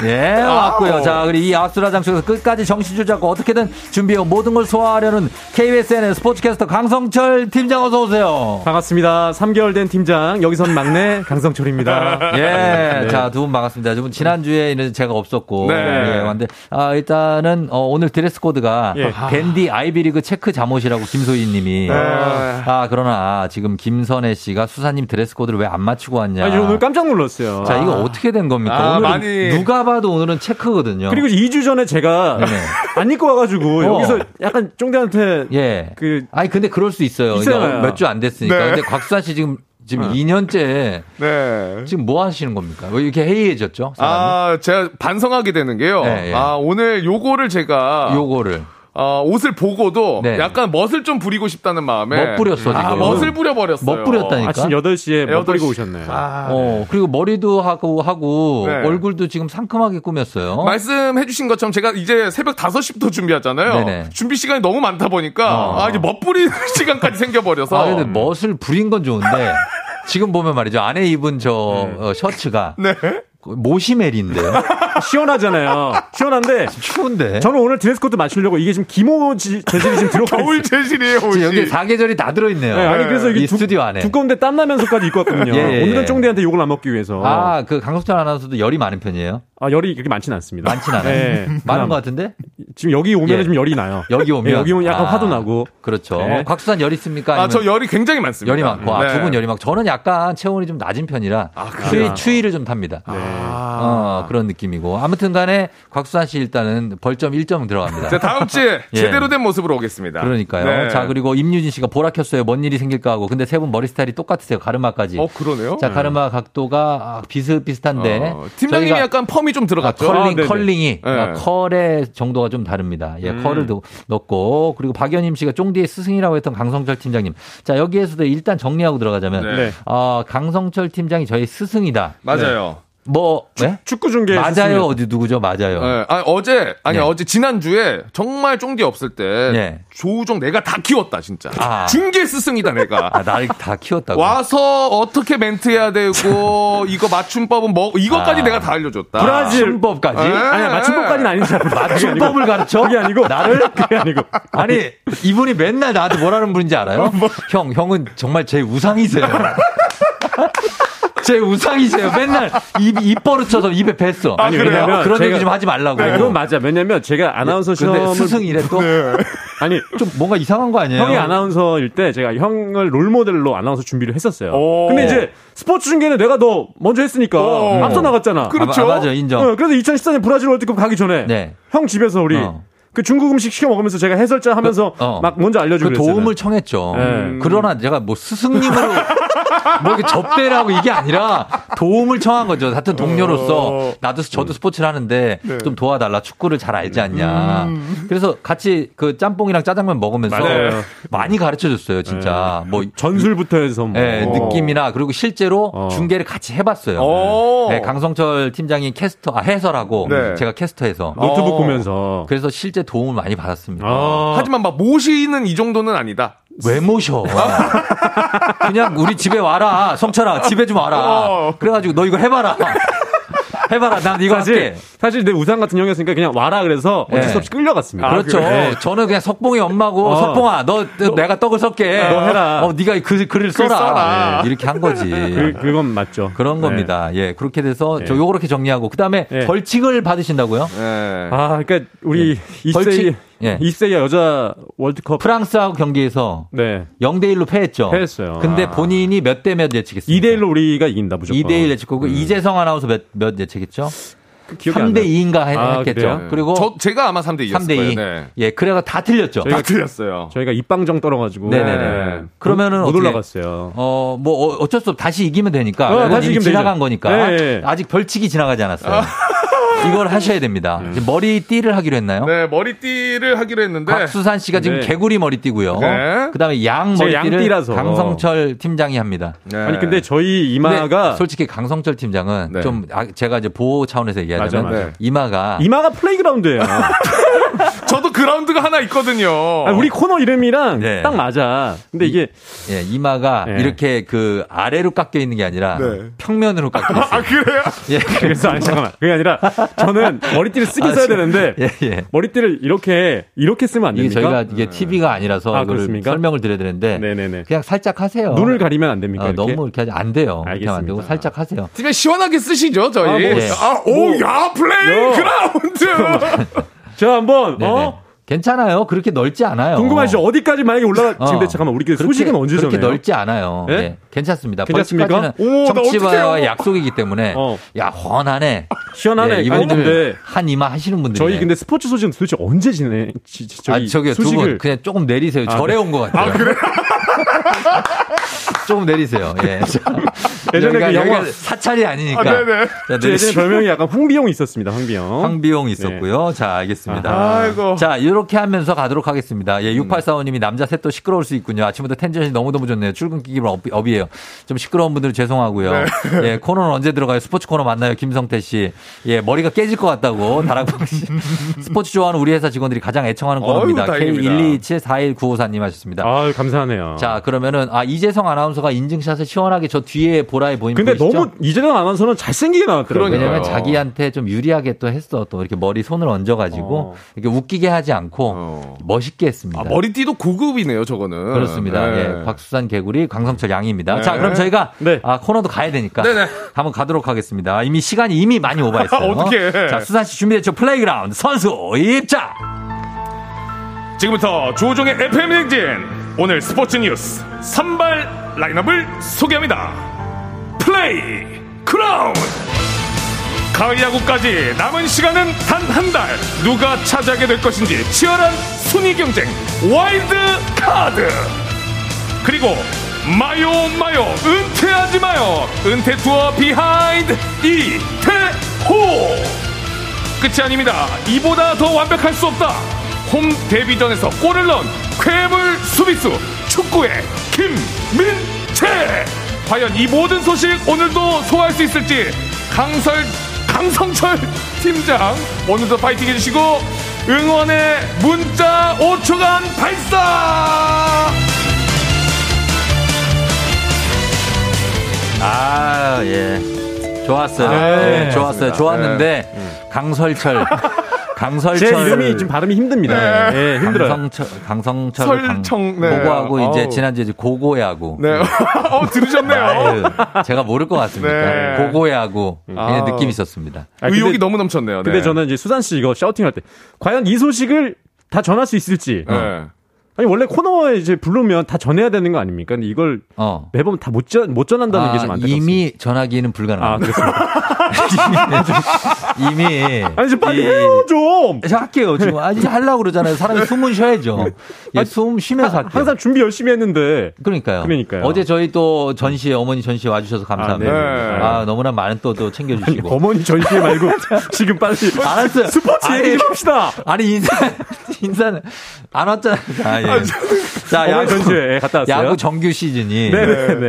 예 왔고요. 자 그리고 이 아수라장 속에서 끝까지 정신줄 잡고 어떻게든 준비해 모든 걸 소화하려는 KBSN의 스포츠캐스터 강성철 팀장 어서 오세요. 반갑습니다. 3개월 된 팀장 여기선 막내 강성철입니다. 예. 네. 자 두 분 반갑습니다. 두분 지난주에 주에는 제가 없었고 네. 예, 근데 아 일단은 어, 오늘 드레스 코드가 예. 밴디 아이비리그 체크 잠옷이라고 김소희 님이 네. 아 그러나 지금 김선혜 씨가 수산 님 드레스 코드를 왜 안 맞추고 왔냐? 아, 오늘 깜짝 놀랐어요. 자 이거 어떻게 된 겁니까? 아, 오늘 많이... 누가 봐도 오늘은 체크거든요. 그리고 2주 전에 제가 네. 안 입고 와가지고 어. 여기서 약간 쫑대한테 예. 그 아니 근데 그럴 수 있어요. 몇 주 안 됐으니까. 네. 근데 곽수산 씨 지금 지금 네. 2년째 네. 지금 뭐 하시는 겁니까? 왜 이렇게 해이해졌죠? 사람이? 아, 제가 반성하게 되는 게요. 네, 네. 아, 오늘 요거를 제가 요거를 어, 옷을 보고도 네. 약간 멋을 좀 부리고 싶다는 마음에 멋 부렸어 지금. 아, 멋을 부려 버렸어요. 멋 부렸다니까. 아침 8시에 멋 부리고 오셨네요. 아, 어, 네. 그리고 머리도 하고 하고 네. 얼굴도 지금 상큼하게 꾸몄어요. 말씀해 주신 것처럼 제가 이제 새벽 5시부터 준비하잖아요. 네네. 준비 시간이 너무 많다 보니까 어. 아, 이제 멋 부리는 시간까지 생겨 버려서. 아, 근데 멋을 부린 건 좋은데 지금 보면 말이죠. 안에 입은 저 네. 어, 셔츠가 네. 모시메리인데요. 시원하잖아요. 시원한데 추운데. 저는 오늘 드레스 코드 맞추려고 이게 지금 기모 재질이 지금 들어가 겨울 재질이에요. 옷이. 여기 사계절이 다 들어 있네요. 네, 아니 그래서 이게 두, 스튜디오 안에 두꺼운데 땀 나면서까지 입고 왔거든요. 예, 예, 오늘은 쫑디한테 욕을 안 먹기 위해서. 아, 그 강성철 아나운서도 열이 많은 편이에요? 아, 열이 그렇게 많지는 않습니다. 많지는 않아요. 네. 많은 것 같은데? 지금 여기 오면 예. 좀 열이 나요. 여기 오면? 네, 여기 오면 약간 아, 화도 나고. 그렇죠. 네. 곽수산 열 있습니까? 아, 저 열이 굉장히 많습니다. 열이 많고. 아, 네. 두분 열이 많고. 저는 약간 체온이 좀 낮은 편이라 아, 추위, 추위를 좀 탑니다. 네. 어, 그런 느낌이고. 아무튼 간에 곽수산 씨 일단은 벌점 1점 들어갑니다. 자, 다음 주에 예. 제대로 된 모습으로 오겠습니다. 그러니까요. 네. 자, 그리고 임유진 씨가 보라 켰어요. 뭔 일이 생길까 하고. 근데 세 분 머리 스타일이 똑같으세요. 가르마까지. 어, 그러네요. 자, 가르마 각도가 비슷비슷한데. 어, 팀장님이 약간 펌이 좀 들어갔죠. 아, 컬링, 아, 컬링이 네. 아, 컬의 정도가 좀 다릅니다. 예, 음. 컬을 넣고 그리고 박연임 씨가 쫑디의 스승이라고 했던 강성철 팀장님. 자 여기에서도 일단 정리하고 들어가자면 네. 어, 강성철 팀장이 저희 스승이다. 맞아요. 네. 뭐 네? 축구 중계 맞아요 어디 누구죠 맞아요. 네. 아니, 어제 아니 네. 어제 지난 주에 정말 쫑디 없을 때 네. 조우종 내가 다 키웠다 진짜 아. 중계 스승이다 내가. 아, 나를 다 키웠다고. 와서 어떻게 멘트해야 되고 이거 맞춤법은 뭐 이것까지 아. 내가 다 알려줬다. 브라질 맞춤법까지? 네. 아니 맞춤법까지는 아니지 맞춤법을 가르쳐? 그게 아니고 나를 그게 아니고 아니 이분이 맨날 나한테 뭐라는 분인지 알아요? 뭐. 형 형은 정말 제 우상이세요. 제 우상이세요. 맨날 입, 입 버릇쳐서 입에 뱉어. 아, 아니, 왜냐면 그런 얘기 좀 하지 말라고. 네, 그건 맞아. 왜냐면 제가 아나운서 시험을. 스승이래 또? 네. 아니, 좀 뭔가 이상한 거 아니에요? 형이 아나운서일 때 제가 형을 롤 모델로 아나운서 준비를 했었어요. 근데 이제 스포츠 중계는 내가 더 먼저 했으니까 오. 앞서 나갔잖아. 그렇죠. 아, 맞아, 인정. 어, 그래서 2014년 브라질 월드컵 가기 전에 네. 형 집에서 우리 어. 그 중국 음식 시켜 먹으면서 제가 해설자 하면서 그, 어. 막 먼저 알려주고 그 도움을 청했죠. 네. 그러나 제가 뭐 스승님으로 뭐 이렇게 접대라고 이게 아니라 도움을 청한 거죠. 같은 동료로서 어. 나도 저도 스포츠를 하는데 네. 좀 도와달라. 축구를 잘 알지 않냐. 음. 그래서 같이 그 짬뽕이랑 짜장면 먹으면서 맞아요. 많이 가르쳐 줬어요. 진짜. 네. 뭐 전술부터 해서 뭐. 네, 느낌이나 그리고 실제로 어. 중계를 같이 해 봤어요. 어. 네, 강성철 팀장이 캐스터 아, 해설하고 네. 제가 캐스터해서 노트북 보면서 그래서 실제 도움을 많이 받았습니다. 아. 하지만 막 모시는 이 정도는 아니다. 왜 모셔? 그냥 우리 집에 와라. 성철아, 집에 좀 와라. 어. 그래가지고 너 이거 해봐라. 해봐라. 난 이거 사실, 할게. 사실 내 우상 같은 형이었으니까 그냥 와라 그래서 어쩔 수 없이 끌려갔습니다. 아, 그렇죠. 네. 저는 그냥 석봉이 엄마고 어. 석봉아 너, 너, 내가 떡을 썰게. 너 해라. 어 네가 그 글을 써라. 써라. 네, 이렇게 한 거지. 그, 그건 맞죠. 그런 네. 겁니다. 예 그렇게 돼서 저 요렇게 정리하고 그 다음에 벌칙을 받으신다고요? 아 그러니까 우리 이세 벌칙. 예. 이세야 여자 월드컵 프랑스하고 경기에서 네. 0대 1로 패했죠. 패했어요. 근데 아. 본인이 몇 대 몇 예측했습니까? 2대 1로 우리가 이긴다 무조건. 2대 1 예측하고 음. 이재성 아나운서 몇 몇 예측했죠? 3대 2인가 했겠죠. 아, 그리고 저 제가 아마 3대 2였어요. 3대 2. 네. 예, 그래가 다 틀렸죠. 저희가, 다 틀렸어요. 저희가 입방정 떨어가지고. 네네네. 네. 그러면은 못 올라갔어요. 어, 뭐 어쩔 수 없. 다시 이기면 되니까. 어, 다시 이기면 지나간 되죠. 거니까. 네. 아직 벌칙이 지나가지 않았어요. 아. 이걸 하셔야 됩니다. 네. 머리띠를 하기로 했나요? 네, 머리띠를 하기로 했는데 곽수산 씨가 지금 네. 개구리 머리띠고요. 네. 그다음에 양 머리띠를 강성철 팀장이 합니다. 네. 아니 근데 저희 이마가 솔직히 강성철 팀장은 네. 좀 아, 제가 이제 보호 차원에서 얘기하자면 맞아, 맞아. 이마가 이마가 playground예요. 저도 그라운드가 하나 있거든요. 아니, 우리 코너 이름이랑 네. 딱 맞아. 근데 이게 이, 예, 이마가 이렇게 그 아래로 깎여 있는 게 아니라 평면으로 깎여 있어요. 아 그래요? 예, 그래서 아니 잠깐만. 그게 아니라 저는 머리띠를 쓰긴 아, 써야 되는데 예, 예. 머리띠를 이렇게 이렇게 쓰면 안 됩니까? 저희가 이게 TV가 아니라서 아, 설명을 드려야 되는데 네네네. 그냥 살짝 하세요. 눈을 가리면 안 됩니까? 아, 너무 이렇게 하지 안 돼요. 알겠습니다. 안 되고 살짝 하세요. TV에 시원하게 쓰시죠, 저희. 아, 뭐, 예. 아 오, 야 플레이 그라운드. 자, 한번 네네. 어 괜찮아요. 그렇게 넓지 않아요. 궁금하시죠? 어디까지 만약에 올라가 어. 지금 잠깐만 우리 그 소식은 언제 전해요? 그렇게 넓지 않아요. 네? 네. 괜찮습니다. 괜찮습니까? 정치와의 약속이기 때문에 어. 야 헌하네. 시원하네. 네, 이분들 한 이마 하시는 분들. 저희 근데 스포츠 소식은 도대체 언제 지내? 저기 아, 저기 소식을 그냥 조금 내리세요. 아, 절에 네. 온것 같아요. 아 그래? 조금 내리세요. 예. 예전에 그 영화 사찰이 아니니까. 아, 네네. 자, 예전에 별명이 약간 황비홍 있었습니다. 황비홍. 황비홍 있었고요. 네. 자, 알겠습니다. 아이고. 자, 이렇게 하면서 가도록 하겠습니다. 예, 6845님이 남자 셋도 시끄러울 수 있군요. 아침부터 텐션이 너무너무 좋네요. 출근길 up, 이에요 좀 시끄러운 분들 죄송하고요. 네. 예, 코너는 언제 들어가요? 스포츠 코너 만나요. 김성태 씨. 예, 머리가 깨질 것 같다고. 다락방 씨. 스포츠 좋아하는 우리 회사 직원들이 가장 애청하는 코너입니다. K1274195사님 하셨습니다. 아, 감사하네요. 자, 그러면은 아, 이재성 아나운서 가 인증샷을 시원하게 저 뒤에 보라에 보이는 근데 보이시죠? 너무 이재성 아나운서는 잘생기게 나왔더라고요. 왜냐면 자기한테 좀 유리하게 또 했어. 또 이렇게 머리 손을 얹어가지고 어. 이렇게 웃기게 하지 않고 어. 멋있게 했습니다. 아, 머리띠도 고급이네요, 저거는. 그렇습니다. 네. 예, 곽수산 개구리 강성철 양입니다. 네. 자, 그럼 저희가 네. 아, 코너도 가야 되니까 네네. 한번 가도록 하겠습니다. 이미 시간이 이미 많이 오버했어요. 어떻게? 자, 수산 씨 준비됐죠? Playground 선수 입장. 지금부터 조우종의 FM 대행진 오늘 스포츠 뉴스 선발 라인업을 소개합니다. Playground! 가을 야구까지 남은 시간은 단 한 달. 누가 차지하게 될 것인지 치열한 순위 경쟁 와일드 카드. 그리고 마요 마요 은퇴하지 마요. 은퇴 투어 비하인드 이대호. 끝이 아닙니다. 이보다 더 완벽할 수 없다. 홈 데뷔전에서 골을 넣은 괴물 수비수 축구의 김민재. 과연 이 모든 소식 오늘도 소화할 수 있을지 강설 강성철 팀장 오늘도 파이팅 해주시고 응원의 문자 5초간 발사! 아 예. 좋았어요. 아, 네, 좋았어요. 좋았는데 네. 강설철 강설철. 제 이름이 좀 발음이 힘듭니다. 네, 네 힘들어요. 강성철, 강성철, 설청, 네. 고고하고 어 이제 지난주에 이제 고고야구. 네. 어, 들으셨네요. 아유, 제가 모를 것 같습니다. 네. 고고야구. 아. 느낌 있었습니다. 아, 의욕이 근데, 너무 넘쳤네요. 근데 네. 저는 이제 수산 씨 이거 샤우팅 할 때 과연 이 소식을 다 전할 수 있을지. 네. 아니 원래 코너에 이제 부르면 다 전해야 되는 거 아닙니까? 근데 이걸 어. 매번 다 못 전, 못 전한다는 아, 게좀 안타깝습니다. 이미 전하기는 불가능합니다. 아, 그렇습니다. 이미 아니 좀 빨리 해요 좀. 제가 할게요. 지금 아직 하려고 그러잖아요. 사람이 숨은 쉬어야죠. 예, 숨 쉬면서 할게요. 항상 준비 열심히 했는데. 그러니까요. 그러니까요. 어제 저희 또 전시회 어머니 전시회 와주셔서 감사합니다. 아, 네. 아 너무나 많은 또 또 챙겨주시고. 아니, 어머니 전시회 말고 지금 빨리 알았어요. 스포츠 얘기 좀 합시다. 아니 인사 인사는 안 했잖아요. 아, 예. 자, 야구 전시회 갔다 왔어요. 야구 정규 시즌이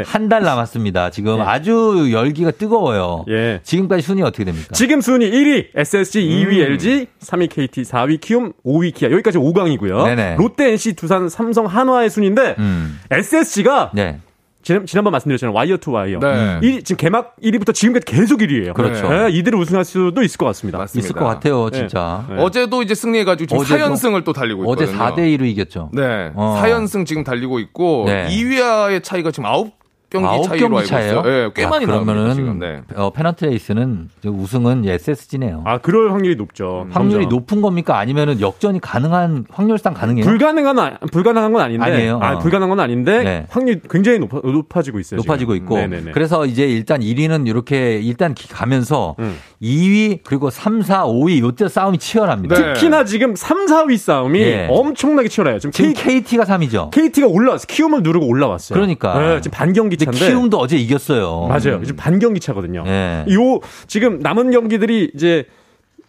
한 달 남았습니다. 지금 네. 아주 열기가 뜨거워요. 예. 지금까지 순위 어떻게 됩니까? 지금 순위 1위 SSG, 2위 음. LG, 3위 KT, 4위 키움, 5위 기아. 여기까지 5강이고요. 네네. 롯데, NC, 두산, 삼성, 한화의 순인데 음. SSG가 네. 지난, 지난번 말씀드렸잖아요. 와이어 투 와이어. 네. 이, 지금 개막 1위부터 지금까지 계속 1위예요. 그렇죠. 네, 이대로 우승할 수도 있을 것 같습니다. 맞습니다. 있을 것 같아요, 네. 진짜. 네. 어제도 이제 승리해가지고 지금 어제도, 4연승을 또 달리고 있거든요. 어제 4대 2로 이겼죠. 네. 어. 4연승 지금 달리고 있고 네. 2위와의 차이가 지금 9 경기 차이로 알고 차예요? 있어요. 네, 꽤 아, 많이 그러면은 네. 어, 페넌트 레이스는 우승은 SSG네요. 아, 그럴 확률이 높죠. 확률이 점점. 높은 겁니까? 아니면은 역전이 가능한 확률상 가능해요? 불가능한 불가능한 건 아닌데. 아니에요. 아, 어. 불가능한 건 아닌데 네. 확률이 굉장히 높아, 높아지고 있어요. 높아지고 지금. 있고. 네네네. 그래서 이제 일단 1위는 이렇게 일단 가면서 음. 2위 그리고 3, 4, 5위 요때 싸움이 치열합니다. 네. 특히나 지금 3, 4위 싸움이 네. 엄청나게 치열해요. 지금, 지금 K, 가 3위죠. KT가 올라왔어. 키움을 누르고 올라왔어요. 그러니까. 네, 지금 반경기 차인데 키움도 어제 이겼어요. 맞아요. 지금 반경기 차거든요. 네. 요 지금 남은 경기들이 이제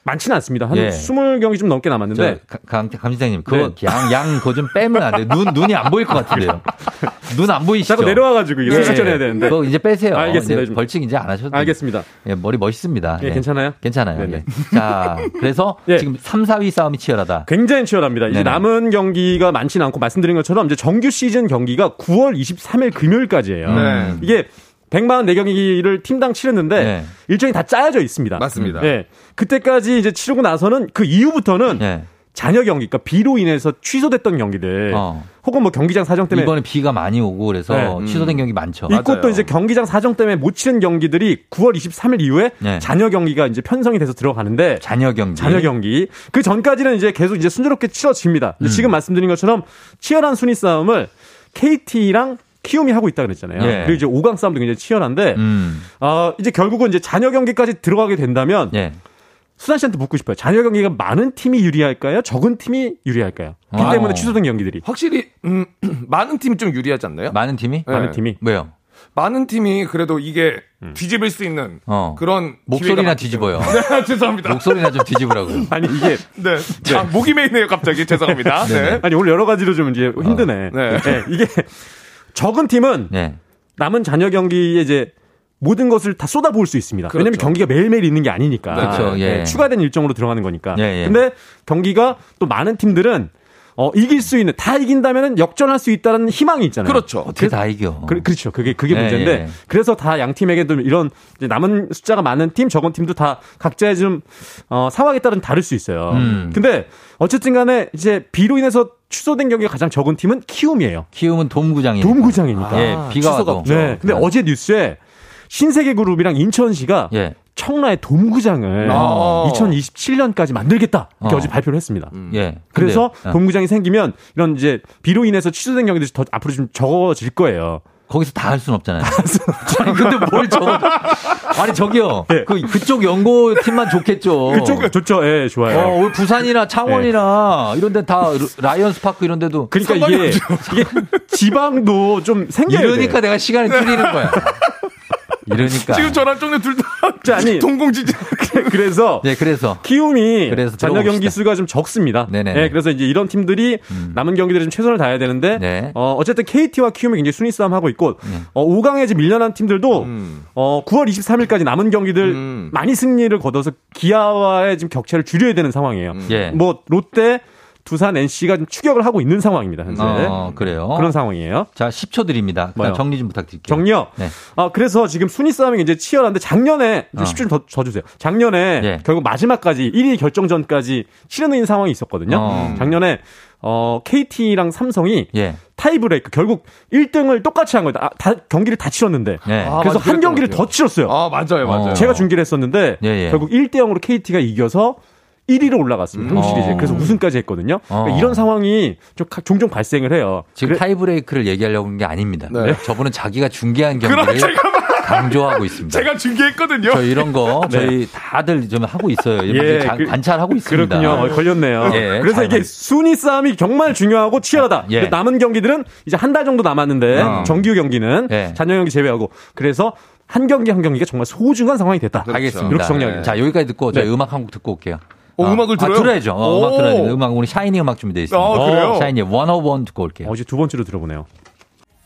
많지는 않습니다. 한 예. 20경기 좀 넘게 남았는데. 감, 감시장님, 그거 네. 양, 양, 그거 좀 빼면 안 돼요. 눈, 눈이 안 보일 것 같은데요. 눈 안 보이시죠? 자꾸 내려와가지고 이게 예. 실전해야 되는데. 그거 이제 빼세요. 알겠습니다. 이제 벌칙 이제 안 하셔도 알겠습니다. 예, 머리 멋있습니다. 예, 괜찮아요? 괜찮아요. 예. 자, 그래서 예. 지금 3, 4위 싸움이 치열하다. 굉장히 치열합니다. 이제 네네. 남은 경기가 많지는 않고 말씀드린 것처럼 이제 정규 시즌 경기가 9월 23일 금요일까지예요. 네. 이게 144경기를 팀당 치렀는데 네. 일정이 다 짜여져 있습니다. 맞습니다. 네. 그때까지 이제 치르고 나서는 그 이후부터는 네. 잔여 경기, 그러니까 비로 인해서 취소됐던 경기들, 어. 혹은 뭐 경기장 사정 때문에 이번에 비가 많이 오고 그래서 네. 음. 취소된 경기 많죠. 있고 또 이제 경기장 사정 때문에 못 치른 경기들이 9월 23일 이후에 네. 잔여 경기가 이제 편성이 돼서 들어가는데 잔여 경기, 잔여 경기 그 전까지는 이제 계속 이제 순조롭게 치러집니다. 음. 지금 말씀드린 것처럼 치열한 순위 싸움을 KT랑 키움이 하고 있다 그랬잖아요. 예. 그리고 이제 5강 싸움도 굉장히 치열한데, 음. 어, 이제 결국은 이제 잔여 경기까지 들어가게 된다면, 예. 수산 씨한테 묻고 싶어요. 잔여 경기가 많은 팀이 유리할까요? 적은 팀이 유리할까요? 그 아. 때문에 취소된 경기들이. 확실히, 음, 많은 팀이 좀 유리하지 않나요? 많은 팀이? 네. 많은 팀이. 왜요? 많은 팀이 그래도 이게 음. 뒤집을 수 있는 어. 그런 목소리나 뒤집어요. 네, 죄송합니다. 목소리나 좀 뒤집으라고요. 아니 이게 네, 네. 아, 목이 메이네요 갑자기 죄송합니다. 네. 네. 아니 오늘 여러 가지로 좀 이제 힘드네. 어. 네. 네. 이게 적은 팀은 네. 남은 잔여 경기에 이제 모든 것을 다 쏟아부을 수 있습니다. 그렇죠. 왜냐하면 경기가 매일매일 있는 게 아니니까. 그렇죠. 예. 네, 추가된 일정으로 들어가는 거니까. 예, 예. 근데 경기가 또 많은 팀들은 어, 이길 수 있는, 다 이긴다면 역전할 수 있다는 희망이 있잖아요. 그렇죠. 어떻게 다 이겨. 그, 렇죠 그게, 그게 예, 문제인데. 예. 그래서 다 양 팀에게도 이런 남은 숫자가 많은 팀, 적은 팀도 다 각자의 좀, 어, 상황에 따른 다를 수 있어요. 음. 근데 어쨌든 간에 이제 비로 인해서 취소된 경기가 가장 적은 팀은 키움이에요. 키움은 돔구장이니까. 돔구장이니까. 아, 예, 비가 와도. 네. 근데 네. 어제 뉴스에 신세계 그룹이랑 인천시가 예. 청라의 돔구장을 아~ 2027년까지 만들겠다 이렇게 어. 제 발표를 했습니다. 음. 예. 그래서 어. 돔구장이 생기면 이런 이제 비로 인해서 취소된 경기들이 더 앞으로 좀 적어질 거예요. 거기서 다 할 수는 없잖아요. 아니, 근데 뭘 적어. 아니, 저기요. 네. 그, 그쪽 연고 팀만 좋겠죠. 그쪽, 좋죠. 예, 네, 좋아요. 어, 부산이나 창원이나 네. 이런 데 다 라이온즈 파크 이런 데도. 그러니까 이게, 이게 지방도 좀 생겨야 이러니까 돼. 내가 시간을 줄이는 거야. 이러니까 지금 저랑 쪽내 둘다 아니 동공지진. 그래서 네 그래서 키움이 그래서 잔여 경기 수가 좀 적습니다. 네네. 네, 그래서 이제 이런 팀들이 음. 남은 경기들에 좀 최선을 다해야 되는데 네. 어 어쨌든 KT와 키움이 굉장히 순위 싸움 하고 있고 네. 어 5강에 이제 밀려난 팀들도 음. 어 9월 23일까지 남은 경기들 음. 많이 승리를 거둬서 기아와의 지금 격차를 줄여야 되는 상황이에요. 음. 예. 뭐 롯데 두산 NC가 좀 추격을 하고 있는 상황입니다. 현재. 어, 그래요. 그런 상황이에요. 자, 10초 드립니다. 정리 좀 부탁드릴게요. 정리요? 네. 아, 그래서 지금 순위 싸움이 이제 치열한데 작년에 어. 10초 좀 더, 더 주세요. 작년에 네. 결국 마지막까지 1위 결정전까지 치르는 상황이 있었거든요. 어. 작년에 어, KT랑 삼성이 예. 타이브레이크 결국 1등을 똑같이 한 거예요. 아, 다 경기를 다 치렀는데. 네. 아, 그래서 한 경기를 더 치렀어요. 아, 맞아요. 맞아요. 제가 중계를 했었는데 예, 예. 결국 1대 0으로 KT가 이겨서 1위로 올라갔습니다. 한국 시리즈. 음. 그래서 우승까지 했거든요. 그러니까 어. 이런 상황이 좀 종종 발생을 해요. 지금 그래... 타이브레이크를 얘기하려고 한 게 아닙니다. 네. 저분은 자기가 중계한 경기를 강조하고 있습니다. 제가 중계했거든요. 저 이런 거 네. 저희 다들 좀 하고 있어요. 예, 자, 그, 관찰하고 있습니다. 그렇군요. 어, 걸렸네요. 예, 그래서 이게 순위 싸움이 정말 중요하고 치열하다. 예. 남은 경기들은 이제 한 달 정도 남았는데 어. 정규 경기는 예. 잔여 경기 제외하고 그래서 한 경기 한 경기가 정말 소중한 상황이 됐다. 그렇죠. 알겠습니다. 이렇게 정리하겠습니다. 자 여기까지 듣고 저희 네. 음악 한 곡 듣고 올게요. 어, 음악을 들어요? 아, 들어야죠. 어, 음악 들어야 돼. 음악 오늘 샤이니 음악 준비되어 있습니다. 아, 그래요? 샤이니 원어원 듣고 올게요. 어제 두 번째로 들어보네요.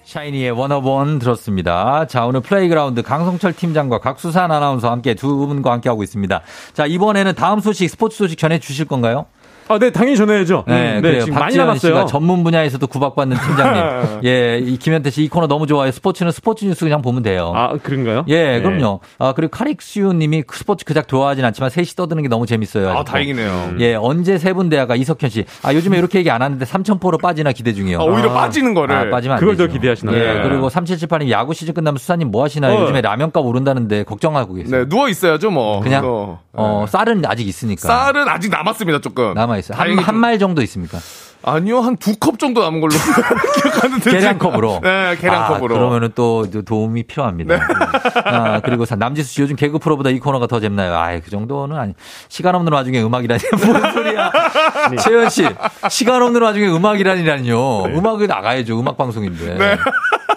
샤이니의 원어원 들었습니다. 자, 오늘 Playground 강성철 팀장과 각수산 아나운서 함께 두 분과 함께 하고 있습니다. 자, 이번에는 다음 소식, 스포츠 소식 전해 주실 건가요? 아, 네, 당연히 전해야죠. 네, 네, 지금 많이 남았어요. 전문 분야에서도 구박받는 팀장님. 예, 이 김현태 씨 이 코너 너무 좋아요. 스포츠는 스포츠 뉴스 그냥 보면 돼요. 아, 그런가요? 예, 네. 그럼요. 아, 그리고 카릭스유 님이 스포츠 그닥 좋아하진 않지만 셋이 떠드는 게 너무 재밌어요. 아, 다행이네요. 예, 언제 세분 대화가 이석현 씨. 아, 요즘에 이렇게 얘기 안 하는데 3,000%로 빠지나 기대 중이에요. 아, 오히려 아, 빠지는 거를. 아, 빠지면 안 그걸 되죠. 더 기대하시나요? 예, 네. 그리고 3778님 야구 시즌 끝나면 수사님 뭐 하시나요? 어. 요즘에 라면값 오른다는데 걱정하고 계세요. 네, 누워 있어야죠, 뭐. 그냥 어, 어 쌀은 아직 있으니까. 쌀은 아직 남았습니다, 조금. 남아 있어요. 한말 한 정도 있습니까? 아니요, 한 두 컵 정도 남은 걸로 기억하는데. 계량컵으로. 네, 계량컵으로. 아, 그러면은 또 도움이 필요합니다. 네. 아, 그리고 남지수 씨 요즘 개그 프로보다 이 코너가 더 재밌나요? 아이, 그 정도는 아니. 시간 없는 와중에 음악이라니. 무슨 소리야. 네. 채연 씨, 시간 없는 와중에 음악이라니라니요. 네. 음악에 나가야죠. 음악 방송인데. 네.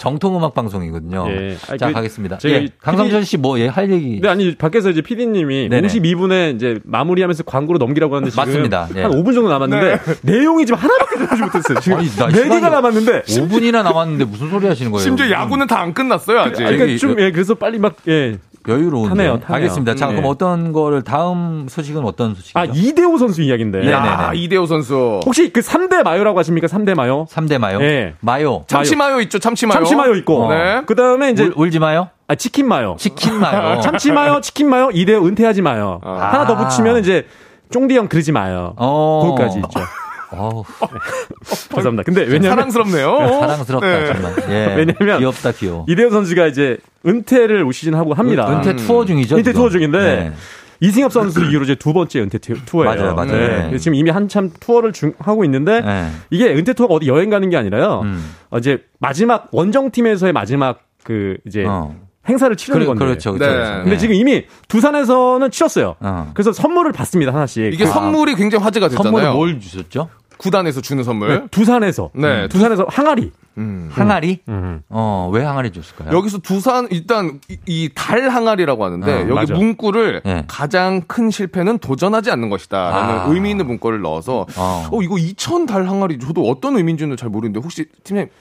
정통 음악 방송이거든요. 예. 자, 그, 가겠습니다. 예. 강성철 씨 뭐, 예, 할 얘기. 네, 아니, 밖에서 이제 PD님이 52분에 이제 마무리하면서 광고로 넘기라고 하는데 지금 맞습니다. 예. 한 5분 정도 남았는데 네. 내용이 지금 하나밖에 들어지 못했어요. 지금 아니, 4개가 남았는데 5분이나 남았는데 무슨 소리 하시는 거예요? 심지어 야구는 다 안 끝났어요, 아직. 그러니까 좀 예, 그래서 빨리 막 예. 여유로운데. 타네요, 타네요. 알겠습니다. 자, 네. 그럼 어떤 거를 다음 소식은 어떤 소식이죠? 아, 이대호 선수 이야기인데. 네네네. 아, 이대호 선수. 혹시 그 3대 마요라고 하십니까? 3대 마요? 3대 마요? 네. 마요. 참치 마요 있죠, 참치 마요. 참치 마요 있고. 어. 네. 그 다음에 이제. 울, 지 마요? 아, 치킨 마요. 치킨 마요. 참치 마요, 치킨 마요, 이대호 은퇴하지 마요. 아. 하나 더 붙이면 이제 쫑디 형 그러지 마요. 어. 거기까지 있죠. 어우. 감사합니다. 근데 왜냐면 사랑스럽네요. 네, 사랑스럽다 네. 정말. 예. 왜냐면 귀엽다 귀여워. 이대호 선수가 이제 은퇴를 올 시즌 하고 합니다. 은, 퇴 투어 중이죠. 은퇴 투어 중인데 네. 이승엽 선수 이후로 이제 두 번째 은퇴 투어예요. 맞아요, 맞아요. 네. 지금 이미 한참 투어를 중, 하고 있는데 네. 이게 은퇴 투어가 어디 여행 가는 게 아니라요. 음. 어, 이제 마지막 원정 팀에서의 마지막 그 이제 어. 행사를 치르는 건데. 그렇죠, 그렇죠. 네. 근데 지금 이미 두산에서는 치렀어요. 어. 그래서 선물을 받습니다 하나씩. 이게 아. 선물이 굉장히 화제가 됐잖아요. 선물을 뭘 주셨죠? 구단에서 주는 선물. 네, 두산에서. 네. 두산에서 항아리. 음. 항아리? 음. 어, 왜 항아리 줬을까요? 여기서 두산, 일단 이 달 항아리라고 하는데, 어, 여기 맞아. 문구를 네. 가장 큰 실패는 도전하지 않는 것이다. 라는 아. 의미 있는 문구를 넣어서, 어, 어 이거 2천 달 항아리, 저도 어떤 의미인지는 잘 모르는데, 혹시 팀장님,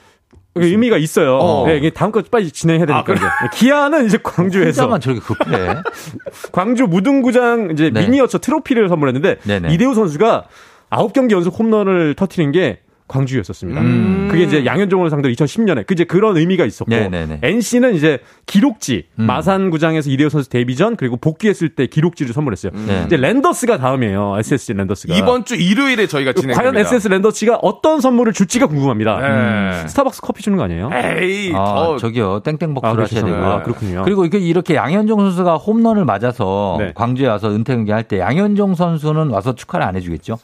의미가 있어요. 어. 네, 다음 거 빨리 진행해야 되니까. 아, 기아는 이제 광주에서. 혼자만 저렇게 급해. 광주 무등구장 이제 네. 미니어처 트로피를 선물했는데, 네네. 이대호 선수가 9경기 연속 홈런을 터트린 게 광주였었습니다. 음. 그게 이제 양현종을 상대로 2010년에 그 이제 그런 의미가 있었고 네네네. NC는 이제 기록지 음. 마산구장에서 이대호 선수 데뷔 전 그리고 복귀했을 때 기록지를 선물했어요. 음. 이제 랜더스가 다음이에요. SSG 랜더스가 이번 주 일요일에 저희가 진행. 과연 SS 랜더스가 어떤 선물을 줄지가 궁금합니다. 네. 음. 스타벅스 커피 주는 거 아니에요? 에이, 아, 어. 저기요 땡땡벅스를 아, 하셔야 되고요. 아, 그렇군요. 그리고 이게 이렇게 양현종 선수가 홈런을 맞아서 네. 광주에 와서 은퇴 경기 할 때 양현종 선수는 와서 축하를 안 해주겠죠?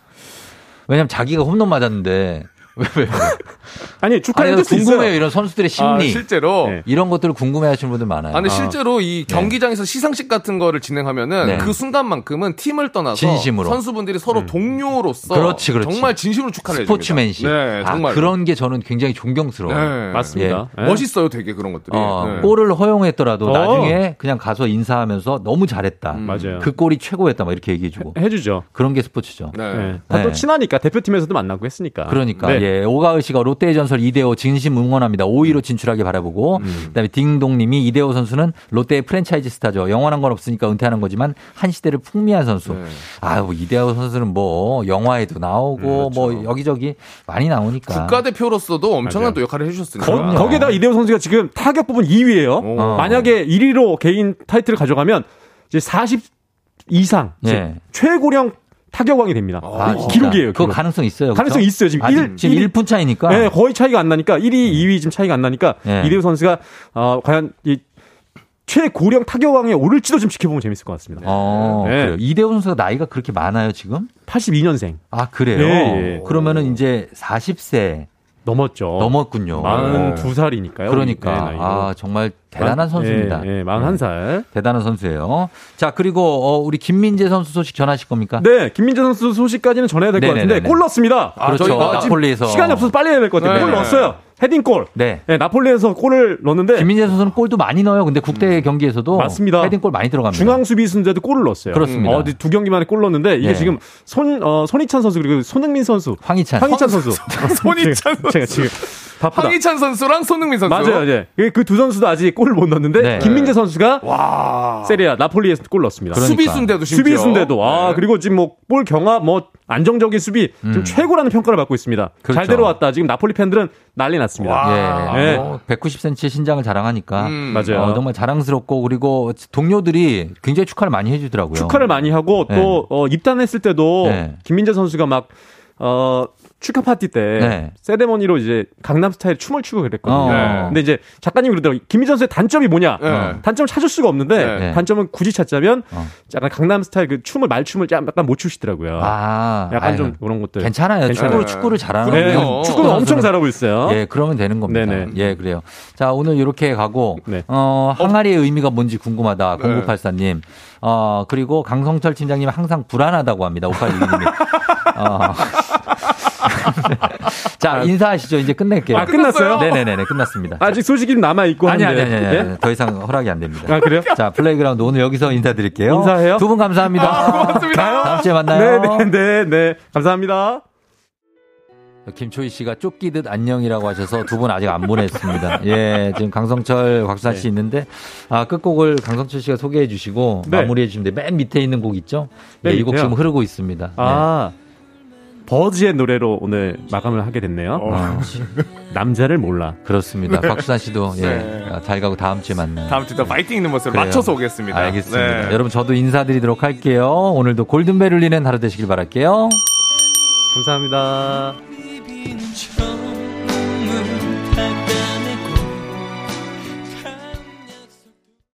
왜냐면 자기가 홈런 맞았는데 왜, 왜, 왜? 아니, 축하해 줄 궁금해요. 이런 선수들의 심리. 아, 실제로. 네. 이런 것들을 궁금해 하시는 분들 많아요. 아니, 실제로 이 네. 경기장에서 네. 시상식 같은 거를 진행하면은 네. 그 순간만큼은 팀을 떠나서 진심으로. 선수분들이 서로 음. 동료로서 그렇지, 그렇지. 정말 진심으로 축하를 해줍니다. 스포츠맨십. 네, 정말. 아, 그런 게 저는 굉장히 존경스러워요. 네. 맞습니다. 예. 멋있어요, 되게 그런 것들이. 어, 골을 허용했더라도 어. 나중에 그냥 가서 인사하면서 너무 잘했다. 음. 맞아요. 그 골이 최고였다. 막 이렇게 얘기해주고. 해, 주죠 그런 게 스포츠죠. 네. 다또 친하니까 대표팀에서도 만나고 했으니까. 그러니까. 예. 오가을 씨가 롯데의 전설 이대호 진심 응원합니다. 5위로 진출하게 바라보고 음. 그다음에 딩동님이 이대호 선수는 롯데의 프랜차이즈 스타죠. 영원한 건 없으니까 은퇴하는 거지만 한 시대를 풍미한 선수. 네. 아유 이대호 선수는 뭐 영화에도 나오고 음, 그렇죠. 뭐 여기저기 많이 나오니까 국가대표로서도 엄청난 또 역할을 해주셨으니까. 거, 기다가 이대호 선수가 지금 타격 부분 2위예요. 오. 만약에 1위로 개인 타이틀을 가져가면 이제 40 이상 네. 최고령 타격왕이 됩니다. 아, 기록이에요. 그 가능성 있어요. 가능성 있어요. 지금 1, 지금 1, 1분 차이니까. 네, 거의 차이가 안 나니까 1위, 2위 지금 차이가 안 나니까 네. 이대호 선수가 어, 과연 이 최고령 타격왕에 오를지도 좀 지켜보면 재밌을 것 같습니다. 어, 네. 이대호 선수가 나이가 그렇게 많아요, 지금? 82년생. 아, 그래요? 네. 그러면은 이제 40세. 넘었죠. 넘었군요. 42살이니까요. 그러니까. 네, 아, 정말 대단한 선수입니다. 예, 예, 41살. 대단한 선수예요. 자, 그리고 어, 우리 김민재 선수 소식 전하실 겁니까? 네, 김민재 선수 소식까지는 전해야 될 것 같은데 골 넣었습니다. 아, 그렇죠. 나폴리에서 시간이 없어서 빨리 해야 될 것 같아요. 네. 골 넣었어요. 헤딩골. 네. 네. 나폴리에서 골을 넣었는데 김민재 선수는 골도 많이 넣어요. 근데 국대 음. 경기에서도 맞습니다. 헤딩골 많이 들어갑니다. 중앙 수비수인데도 골을 넣었어요. 그렇습니다. 어, 두 경기 만에 골 넣었는데 이게 네. 지금 손 어, 손희찬 선수 그리고 손흥민 선수, 황희찬, 황희찬 선수, 손희찬 선수. 제가 지금 바쁘다. 황희찬 선수랑 손흥민 선수. 맞아요, 예. 그두 선수도 아직 골을 못 넣었는데 네. 김민재 선수가 와. 세리아 나폴리에서 골 넣었습니다. 그러니까. 수비수인데도 심지어. 수비수인데도 아 네. 그리고 지금 뭐 볼 경합 뭐 안정적인 수비 음. 지금 최고라는 평가를 받고 있습니다. 그렇죠. 잘 데려왔다. 지금 나폴리 팬들은 난리 났습니다. 예. 예. 뭐 190cm 신장을 자랑하니까 음. 맞아요. 어, 정말 자랑스럽고 그리고 동료들이 굉장히 축하를 많이 해 주더라고요. 축하를 많이 하고 또 네. 어, 입단했을 때도 네. 김민재 선수가 막 어, 축하 파티 때 네. 세레머니로 이제 강남 스타일 춤을 추고 그랬거든요. 어. 네. 근데 이제 작가님이 그러더라고요. 김희전 선수의 단점이 뭐냐? 네. 단점을 찾을 수가 없는데 네. 단점은 굳이 찾자면 어. 약간 강남 스타일 그 춤을 말춤을 약간 못 추시더라고요. 아, 약간 아유, 좀 그런 것들. 괜찮아요. 괜찮아요. 축구를, 축구를 잘하는 네. 축구는 엄청 잘하고 있어요. 예, 그러면 되는 겁니다. 네네. 예, 그래요. 자, 오늘 이렇게 가고 네. 어, 항아리의 의미가 뭔지 궁금하다. 0984님. 어, 그리고 강성철 팀장님 항상 불안하다고 합니다. 5812님. 어. 자, 인사하시죠. 이제 끝낼게요. 아, 끝났어요? 네네네, 끝났습니다. 아직 소식이 남아있고. 아니, 아니, 아니, 아니, 아니. 네? 더 이상 허락이 안 됩니다. 아, 그래요? 자, Playground 오늘 여기서 인사드릴게요. 인사해요? 두 분 감사합니다. 아, 고맙습니다. 다음 주에 만나요. 네네네, 네, 네. 감사합니다. 김초희 씨가 쫓기듯 안녕이라고 하셔서 두 분 아직 안 보냈습니다. 예, 지금 강성철, 곽수산 씨 네. 있는데, 아, 끝곡을 강성철 씨가 소개해 주시고 네. 마무리해 주시는데, 맨 밑에 있는 곡 있죠? 네, 예, 이곡 지금 흐르고 있습니다. 아. 네. 버즈의 노래로 오늘 마감을 하게 됐네요. 어. 남자를 몰라. 그렇습니다. 네. 박수산 씨도 예, 네. 아, 잘 가고 다음 주에 만나요. 다음 주도 파이팅 있는 모습을 맞춰서 오겠습니다. 알겠습니다. 네. 여러분 저도 인사드리도록 할게요. 오늘도 골든벨 울리는 하루 되시길 바랄게요. 감사합니다.